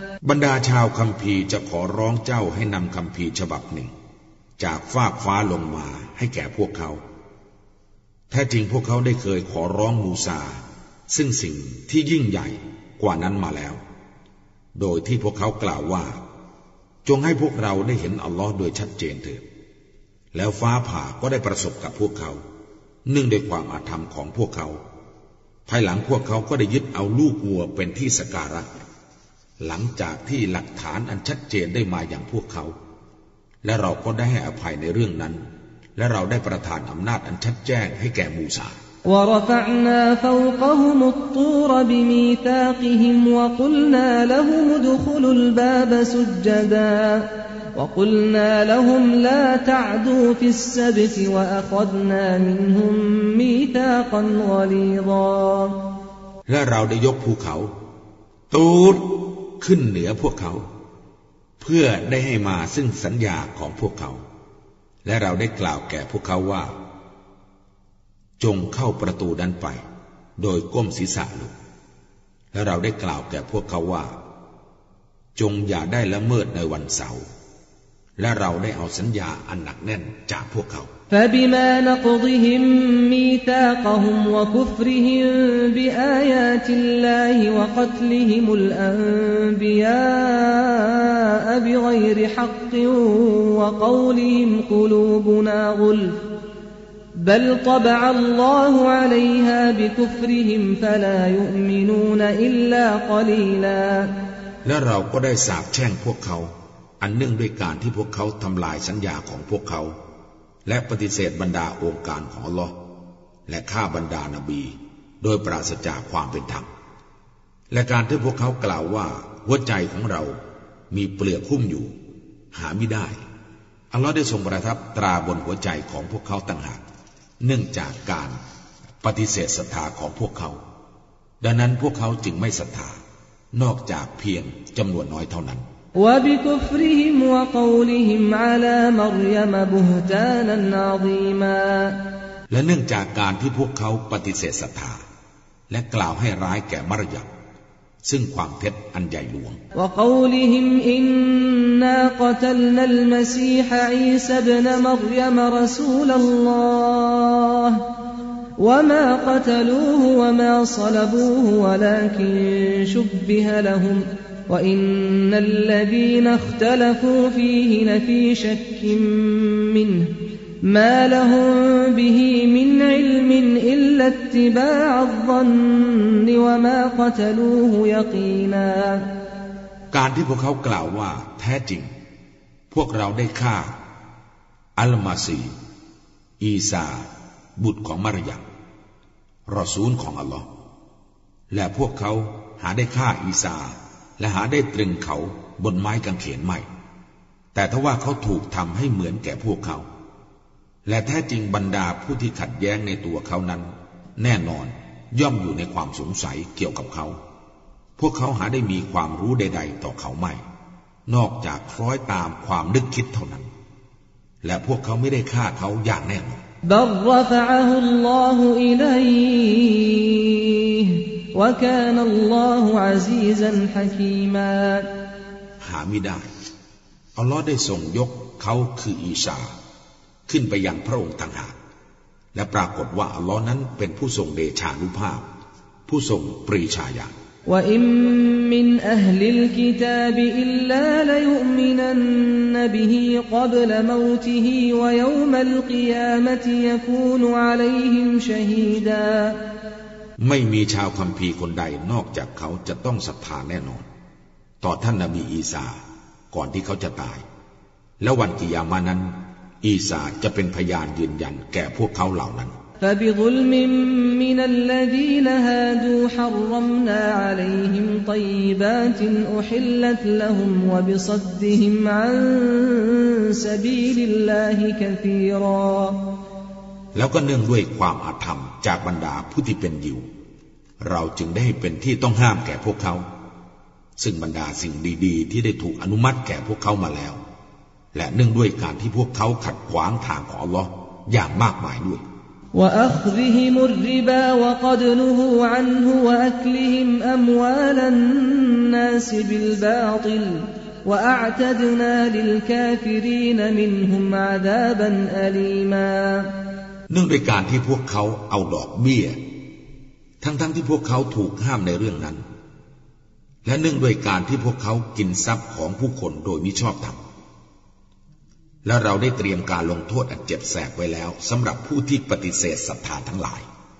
บรรดาชาวคัมภีร์จะขอร้องเจ้าให้นำคัมภีร์ฉบับหนึ่ง จากฟากฟ้าลงมาให้แก่พวกเขา แท้จริงพวกเขาได้เคยขอร้องมูซา ซึ่งสิ่งที่ยิ่งใหญ่กว่านั้นมาแล้ว โดยที่พวกเขากล่าวว่า จงให้พวกเราได้เห็นอัลลอฮ์โดยชัดเจนเถิด แล้วฟ้าผ่าก็ได้ประสบกับพวกเขา เนื่องด้วยความอาธรรมของพวกเขา ภายหลังพวกเขาก็ได้ยึดเอาลูกวัวเป็นที่สการะ หลังจากที่หลักฐานอันชัดเจนได้มาอย่างพวกเขา และเราก็ได้ให้อภัยในเรื่องนั้น และเราได้ประทานอำนาจอันชัดแจ้งให้แก่มูซา ورفعنا فوقهم الطور بميثاقهم وقلنا لهم ادخلوا الباب سجدا وقلنا لهم لا تعدوا في السبت وأخذنا منهم ميثاقا غليظا และเราได้ยกภูเขา ตูด ขึ้นเหนือพวกเขา เพื่อได้ให้มาซึ่งสัญญาของพวกเขา และเราได้กล่าวแก่พวกเขาว่า จงเข้าประตูนั้นไป โดยก้มศีรษะลงและเราได้กล่าวแก่พวกเขาว่า จงอย่าได้ละเมิดในวันเสาร์และเราได้เอาสัญญาอันหนักแน่นจากพวกเขา فبما نقضهم ميثاقهم وكفرهم بآيات الله وقتلهم الأنبياء بغير حق وقولهم قلوبنا غلف بل طبع الله عليها بكفرهم فلا يؤمنون إلا قليلا และเราก็ได้สาปแช่งพวกเขา อันเนื่องด้วยการที่พวกเขาทำลายสัญญาของพวกเขา และปฏิเสธบรรดาองค์การของลอและฆ่าบรรดานาบี โดยปราศจากความเป็นธรรม และการที่พวกเขากล่าวว่า หัวใจของเรามีเปลือกหุ้มอยู่ หาไม่ได้ อัลลอฮ์ได้ทรงประทับตราบนหัวใจของพวกเขาต่างหาก เนื่องจากการปฏิเสธศรัทธาของพวกเขา ดังนั้นพวกเขาจึงไม่ศรัทธานอกจากเพียงจำนวนน้อยเท่านั้น وبكفرهم وقولهم على مريم بهتانا عظيما และเนื่องจากการที่พวกเขาปฏิเสธศรัทธา และกล่าวให้ร้ายแก่มารยาซึ่งความเท็จอันใหญ่หลวง وقولهم إنا قتلنا المسيح عيسى ابن مريم رسول الله وما قتلوه وما صلبوه ولكن شبه لهم وإن الذين اختلفوا فيه لفي شك منه ما لهم به من علم إلا اتباع الظن وما قتلوه يقينا การที่พวกเขากล่าวว่า แท้จริง พวกเราได้ฆ่า อัลมาซี อีสา บุตรของมารยารอซูลของอัลลอฮ์และพวกเขาหาได้ฆ่าอีสา และหาได้ตรึงเขาบนไม้กางเขนไม่ แต่ถ้าว่าเขาถูกทำให้เหมือนแก่พวกเขา และแท้จริงบรรดาผู้ที่ขัดแย้งในตัวเขานั้น แน่นอนย่อมอยู่ในความสงสัยเกี่ยวกับเขา พวกเขาหาได้มีความรู้ใด ๆ ต่อเขาไม่ นอกจากคล้อยตามความนึกคิดเท่านั้น และพวกเขาไม่ได้ฆ่าเขาอย่างแน่นอน หาไม่ได้อัลลอฮ์ได้ทรงยกเขาคืออีชาขึ้นไปยังพระองค์ต่างหากและปรากฏว่าอัลลอฮ์นั้นเป็นผู้ทรงเดชานุภาพ ผู้ทรงปรีชาญาณ وإن من أهل الكتاب إلا ليؤمنن به قبل موته ويوم القيامة يكون عليهم شهيدا ไม่มีชาวคัมภีร์คนใดนอกจากเขาจะต้องศรัทธาแน่นอน ต่อท่านนบีอีสาก่อนที่เขาจะตาย และวันกิยามานั้นอีสาจะเป็นพยานยืนยันแก่พวกเขาเหล่านั้น فبظلم من الذين هادوا حرمنا عليهم طيبات أحلت لهم وبصدهم عن سبيل الله كثيرا แล้วก็เนื่องด้วยความอาธรรมจากบรรดาผู้ที่เป็นอยู่ เราจึงได้เป็นที่ต้องห้ามแก่พวกเขา ซึ่งบรรดาสิ่งดีๆ ที่ได้ถูกอนุมัติแก่พวกเขามาแล้ว และเนื่องด้วยการที่พวกเขาขัดขวางทางของอัลลอฮ์อย่างมากมายด้วย وأخذهم الربا وقد نهوا عنه وأكلهم أموال الناس بالباطل وأعتدنا للكافرين منهم عذابا أليما เนื่องด้วยการที่พวกเขาเอาดอกเบี้ย ทั้งๆทที่พวกเขาถูกห้ามในเรื่องนั้น และเนื่องด้วยการที่พวกเขากินทรัพย์ของผู้คนโดยมิชอบธรรมและเราได้เตรียมการลงโทษอันเจ็บแสบไว้แล้วสำหรับผู้ที่ปฏิเสธศรัทธาทั้งหลาย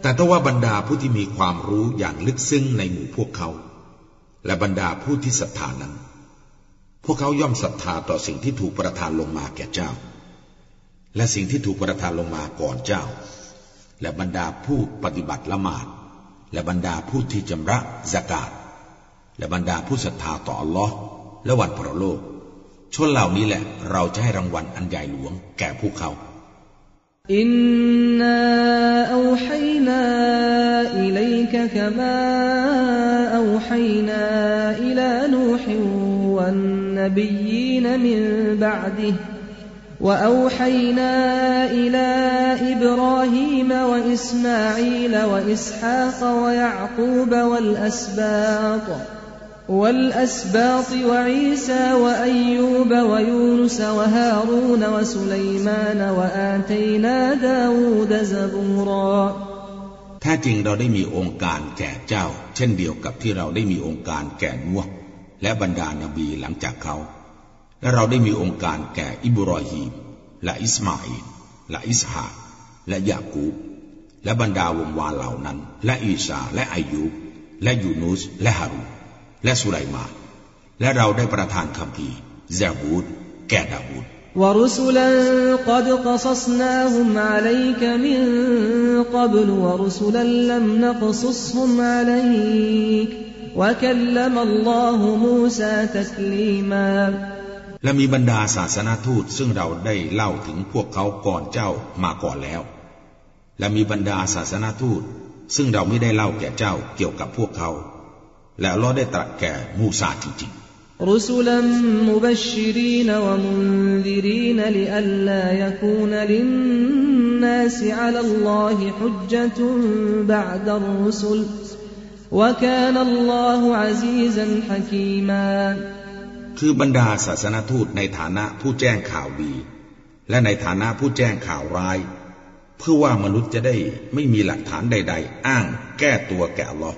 แต่ถ้าว่าบรรดาผู้ที่มีความรู้อย่างลึกซึ้งในหมู่พวกเขา และบรรดาผู้ที่ศรัทธานั้น พวกเขาย่อมศรัทธาต่อสิ่งที่ถูกประทานลงมาแก่เจ้า และสิ่งที่ถูกประทานลงมาก่อนเจ้า และบรรดาผู้ปฏิบัติละหมาด และบรรดาผู้ที่จำระสกาดและบรรดาผู้ศรัทธาต่ออัลลอฮ์และวันพรโลกชนเหล่านี้แหละเราจะให้รางวัลอันใหญ่หลวงแก่พวกเขา إنا أوحينا إليك كما أوحينا إلى نوح والنبيين من بعده وأوحينا إلى إبراهيم وإسماعيل وإسحاق ويعقوب والأسباط والأسباط وعيسى وأيوب ويونس وهارون وسليمان وآتينا داود زبورا แท้จริงเราได้มีองค์การแก่เจ้า เช่นเดียวกับที่เราได้มีองค์การแก่นัวและบรรดานาบีหลังจากเขา และเราได้มีองค์การแก่อิบรอฮีมและอิสมาอิลและอิสฮาและยากูบและบรรดาวงวานเหล่านั้น และอีสาและอายุบและยูนุสและฮารู และสุไลมานและเราได้ประทานคำพีซาบูดแก่ดาวูด ورسلا قد قصصناهم عليك من قبل ورسلا لم نقصصهم عليك وكلم الله موسى تكليما และมีบรรดาศาสนาทูตซึ่งเราได้เล่าถึงพวกเขาก่อนเจ้ามาก่อนแล้ว และมีบรรดาศาสนาทูตซึ่งเราไม่ได้เล่าแก่เจ้าเกี่ยวกับพวกเขา แล้วเราได้ตรัสแก่มูซาจริง رسلا مبشرين ومنذرين لئلا يكون للناس على الله حجة بعد الرسل وكان الله عزيزا حكيما ๆ คือบรรดาศาสนาทูตในฐานะผู้แจ้งข่าวดี และในฐานะผู้แจ้งข่าวร้าย เพื่อว่ามนุษย์จะได้ไม่มีหลักฐานใด ๆ อ้างแก้ตัวแก่อัลลอฮ์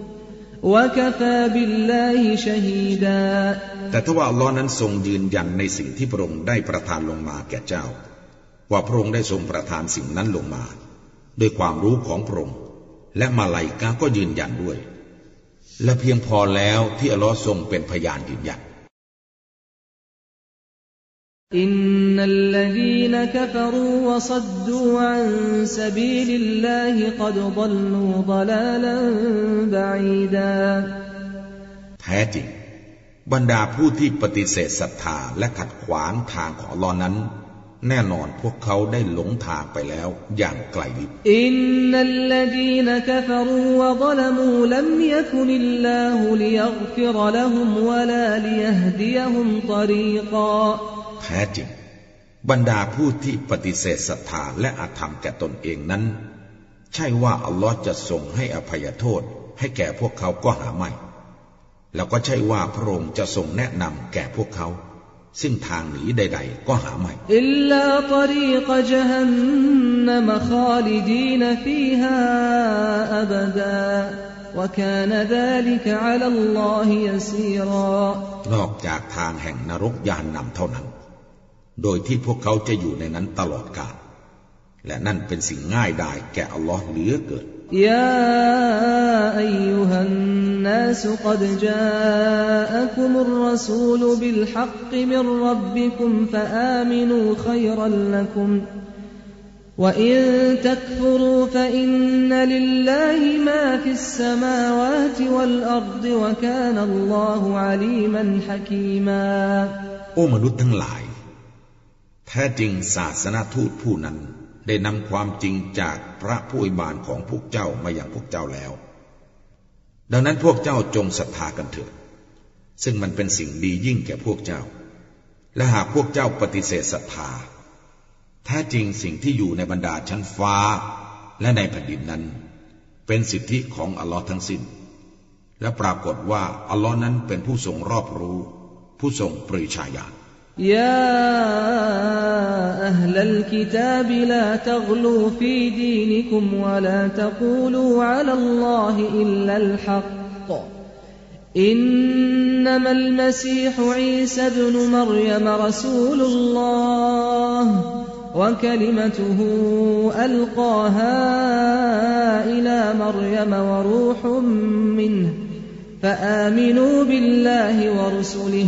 แต่ถ้าว่าอัลลอฮ์นั้นทรงยืนยันในสิ่งที่พระองค์ได้ประทานลงมาแก่เจ้า ว่าพระองค์ได้ทรงประทานสิ่งนั้นลงมา ด้วยความรู้ของพระองค์และมาลายกาก็ยืนยันด้วย และเพียงพอแล้วที่อัลลอฮ์ทรงเป็นพยานยืนยัน إن الذين كفروا وصدوا عن سبيل الله قد ضلوا ضلالا بعيدا แท้จริง บรรดาผู้ที่ปฏิเสธศรัทธาและขัดขวางทางของอัลลอฮ์นั้น แน่นอนพวกเขาได้หลงทางไปแล้วอย่างไกลลิบ إن الذين كفروا وظلموا لم يكن الله ليغفر لهم ولا ليهديهم طريقا แ แท้จริง บรรดาผู้ที่ปฏิเสธศรัทธาและอาธรรมแก่ตนเองนั้น ใช่ว่าอัลลอฮ์จะทรงให้อภัยโทษให้แก่พวกเขาก็หาไม่ แล้วก็ใช่ว่าพระองค์จะทรงแนะนำแก่พวกเขา ซึ่งทางหนีใด ๆ ก็หาไม่อิลลาตรีกจฮันนมคาลิดีนฟีฮาอบดาวกานดัลิกอัลลอฮิยซีรอนอกจากทางแห่งนรกยานนำเท่านั้น โดยที่พวกเขาจะอยู่ในนั้นตลอดกาล และนั่นเป็นสิ่งง่ายดายแก่อัลลอฮ์เหลือเกิน يا أيها الناس قد جاءكم الرسول بالحق من ربكم فآمنوا خيرا لكم وإن تكفروا فإن لله ما في السماوات والأرض وكان الله عليما حكيما โอ้มนุษย์ทั้งหลาย แท้จริงศาสนาทูตผู้นั้น ได้นำความจริงจากพระผู้อวยบานของพวกเจ้ามาอย่างพวกเจ้าแล้ว ดังนั้นพวกเจ้าจงศรัทธากันเถิดซึ่งมันเป็นสิ่งดียิ่งแก่พวกเจ้า และหากพวกเจ้าปฏิเสธศรัทธาแท้จริงสิ่งที่อยู่ในบรรดาชั้นฟ้า และในแผ่นดินนั้น เป็นสิทธิของอัลลอฮ์ทั้งสิ้น และปรากฏว่าอัลลอฮ์นั้นเป็นผู้ทรงรอบรู้ ผู้ทรงปริชาญาณ يا أهل الكتاب لا تغلوا في دينكم ولا تقولوا على الله إلا الحق. إنما المسيح عيسى ابن مريم رسول الله وكلمته ألقاها إلى مريم وروح منه فآمنوا بالله ورسله.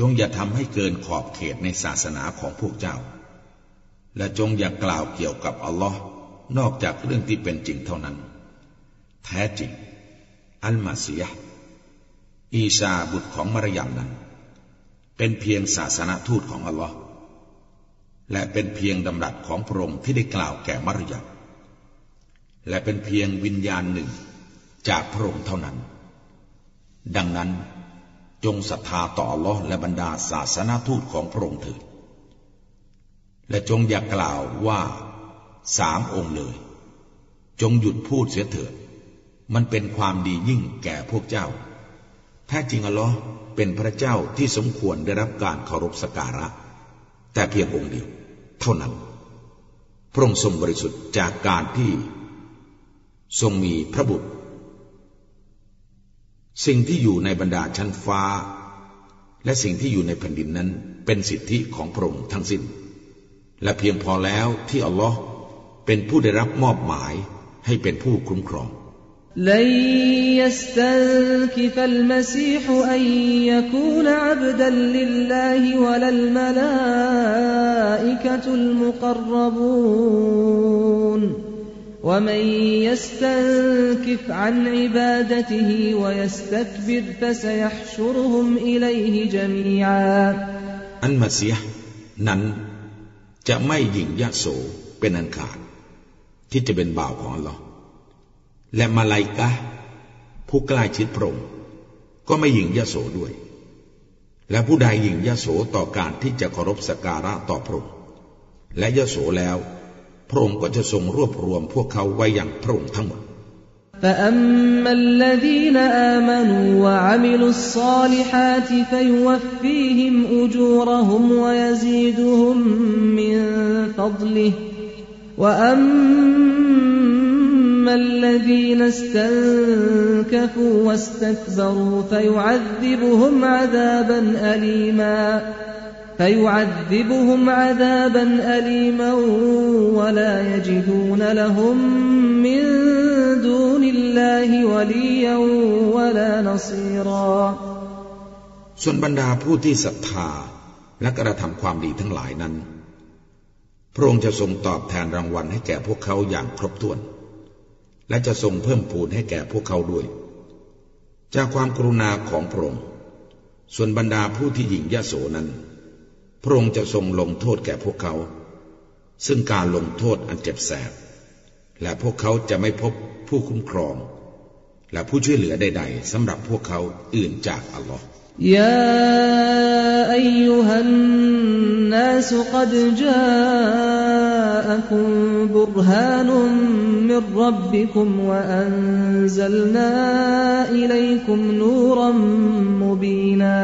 จงอย่าทำให้เกินขอบเขตในศาสนาของพวกเจ้า และจงอย่ากล่าวเกี่ยวกับอัลลอฮ์นอกจากเรื่องที่เป็นจริงเท่านั้น แท้จริง อัลมาซียอีชาบุตรของมารยามนั้น เป็นเพียงศาสนาทูตของอัลลอฮ์และเป็นเพียงดำรัสของพระองค์ที่ได้กล่าวแก่มารยามและเป็นเพียงวิญญาณหนึ่งจากพระองค์เท่านั้น ดังนั้น จงศรัทธาต่ออัลลอฮ์และบรรดาศาสนาทูตของพระองค์เถิด และจงอย่ากล่าวว่าสามองค์เลย จงหยุดพูดเสียเถิด มันเป็นความดียิ่งแก่พวกเจ้า แท้จริงอัลลอฮ์เป็นพระเจ้าที่สมควรได้รับการเคารพสักการะ แต่เพียงองค์เดียว เท่านั้น พระองค์ทรงบริสุทธิ์จากการที่ ทรงมีพระบุตร สิ่งที่อยู่ในบรรดาชั้นฟ้า และสิ่งที่อยู่ในแผ่นดินนั้น เป็นสิทธิของพระองค์ทั้งสิ้น และเพียงพอแล้วที่อัลลอฮ์เป็นผู้ได้รับมอบหมายให้เป็นผู้คุ้มครอง لن يستنكف المسيح أن يكون عبدا لله ولا الملائكة المقربون ومن يستنكف عن عبادته ويستكبر فسيحشرهم إليه جميعا อันมาเสียนั้นจะไม่หยิ่งยโสเป็นอันขาดที่จะเป็นบ่าวของอัลลอฮ์และมาลายกะผู้ใกล้ชิดพระองค์ก็ไม่หยิ่งยโสด้วย และผู้ใดหยิ่งยโสต่อการที่จะเคารพสักการะต่อพระองค์และยโสแล้ว พระองค์ก็จะทรงรวบรวมพวกเขาไว้อย่างพระองค์ทั้งหมด فأما الذين آمنوا وعملوا الصالحات فيوفيهم أجورهم ويزيدهم من فضله وأما الذين استنكفوا واستكبروا فيعذبهم عذابا أليما فيعذبهم عذابا أليما ولا يجدون لهم من دون الله وليا ولا نصيرا ส่วนบรรดาผู้ที่ศรัทธาและกระทำความดีทั้งหลายนั้น พระองค์จะทรงตอบแทนรางวัลให้แก่พวกเขาอย่างครบถ้วน และจะทรงเพิ่มพูนให้แก่พวกเขาด้วย จากความกรุณาของพระองค์ ส่วนบรรดาผู้ที่หยิ่งยโสนั้น พระองค์จะทรงลงโทษแก่พวกเขา ซึ่งการลงโทษอันเจ็บแสบ และพวกเขาจะไม่พบผู้คุ้มครอง และผู้ช่วยเหลือใดๆสำหรับพวกเขาอื่นจากอัลลอฮ์ยาอายุหันนัสกัดจาคุมบุรฮานุมมิรับบิคุมวะอันซัลนาอิลัยคุมนูรัมมุบีนา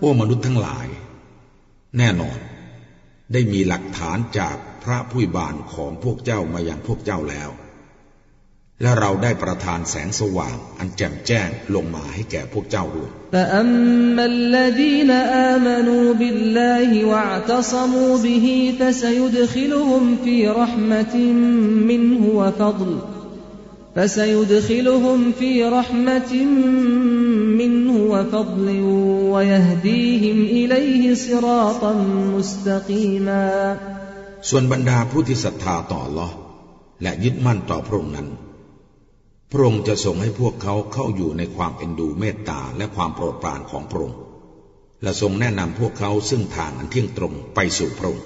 โอ้มนุษย์ทั้งหลาย แน่นอน ได้มีหลักฐานจากพระผู้บานของพวกเจ้ามาอย่างพวกเจ้าแล้ว และเราได้ประทานแสงสว่างอันแจ่มแจ้งลงมาให้แก่พวกเจ้าด้วยแต่ فسيدخلهم في رحمة منه وفضل فسيدخلهم في رحمة منه وفضل ويهديهم إليه صراطا مستقيما ส่วนบรรดาผู้ที่ศรัทธาต่ออัลลอฮ์และยึดมั่นต่อพระองค์นั้น พระองค์จะทรงให้พวกเขาเข้าอยู่ในความเอ็นดูเมตตาและความโปรดปรานของพระองค์ และทรงแนะนำพวกเขาซึ่งทางอันเที่ยงตรงไปสู่พระองค์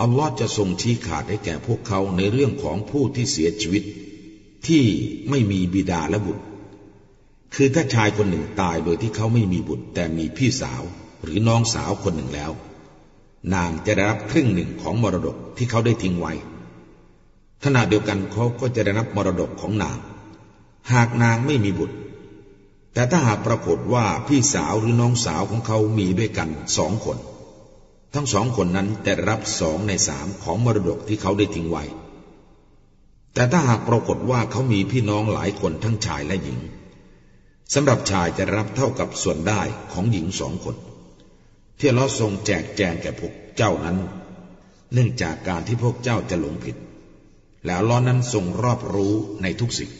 อัลลอฮ์จะทรงชี้ขาดให้แก่พวกเขาในเรื่องของผู้ที่เสียชีวิต ที่ไม่มีบิดาและบุตร คือถ้าชายคนหนึ่งตายโดยที่เขาไม่มีบุตร แต่มีพี่สาวหรือน้องสาวคนหนึ่งแล้ว นางจะได้รับครึ่งหนึ่งของมรดกที่เขาได้ทิ้งไว้ ขณะเดียวกันเขาก็จะได้รับมรดกของนาง หากนางไม่มีบุตร แต่ถ้าหากปรากฏว่าพี่สาวหรือน้องสาวของเขามีด้วยกันสองคน ทั้งสองคนนั้นจะรับสองในสามของมรดกที่เขาได้ทิ้งไว้ แต่ถ้าหากปรากฏว่าเขามีพี่น้องหลายคนทั้งชายและหญิงสำหรับชายจะรับเท่ากับส่วนได้ของหญิงสองคน ที่เราทรงแจกแจงแก่พวกเจ้านั้น เนื่องจากการที่พวกเจ้าจะหลงผิด แล้วล้อนั้นทรงรอบรู้ในทุกสิ่ง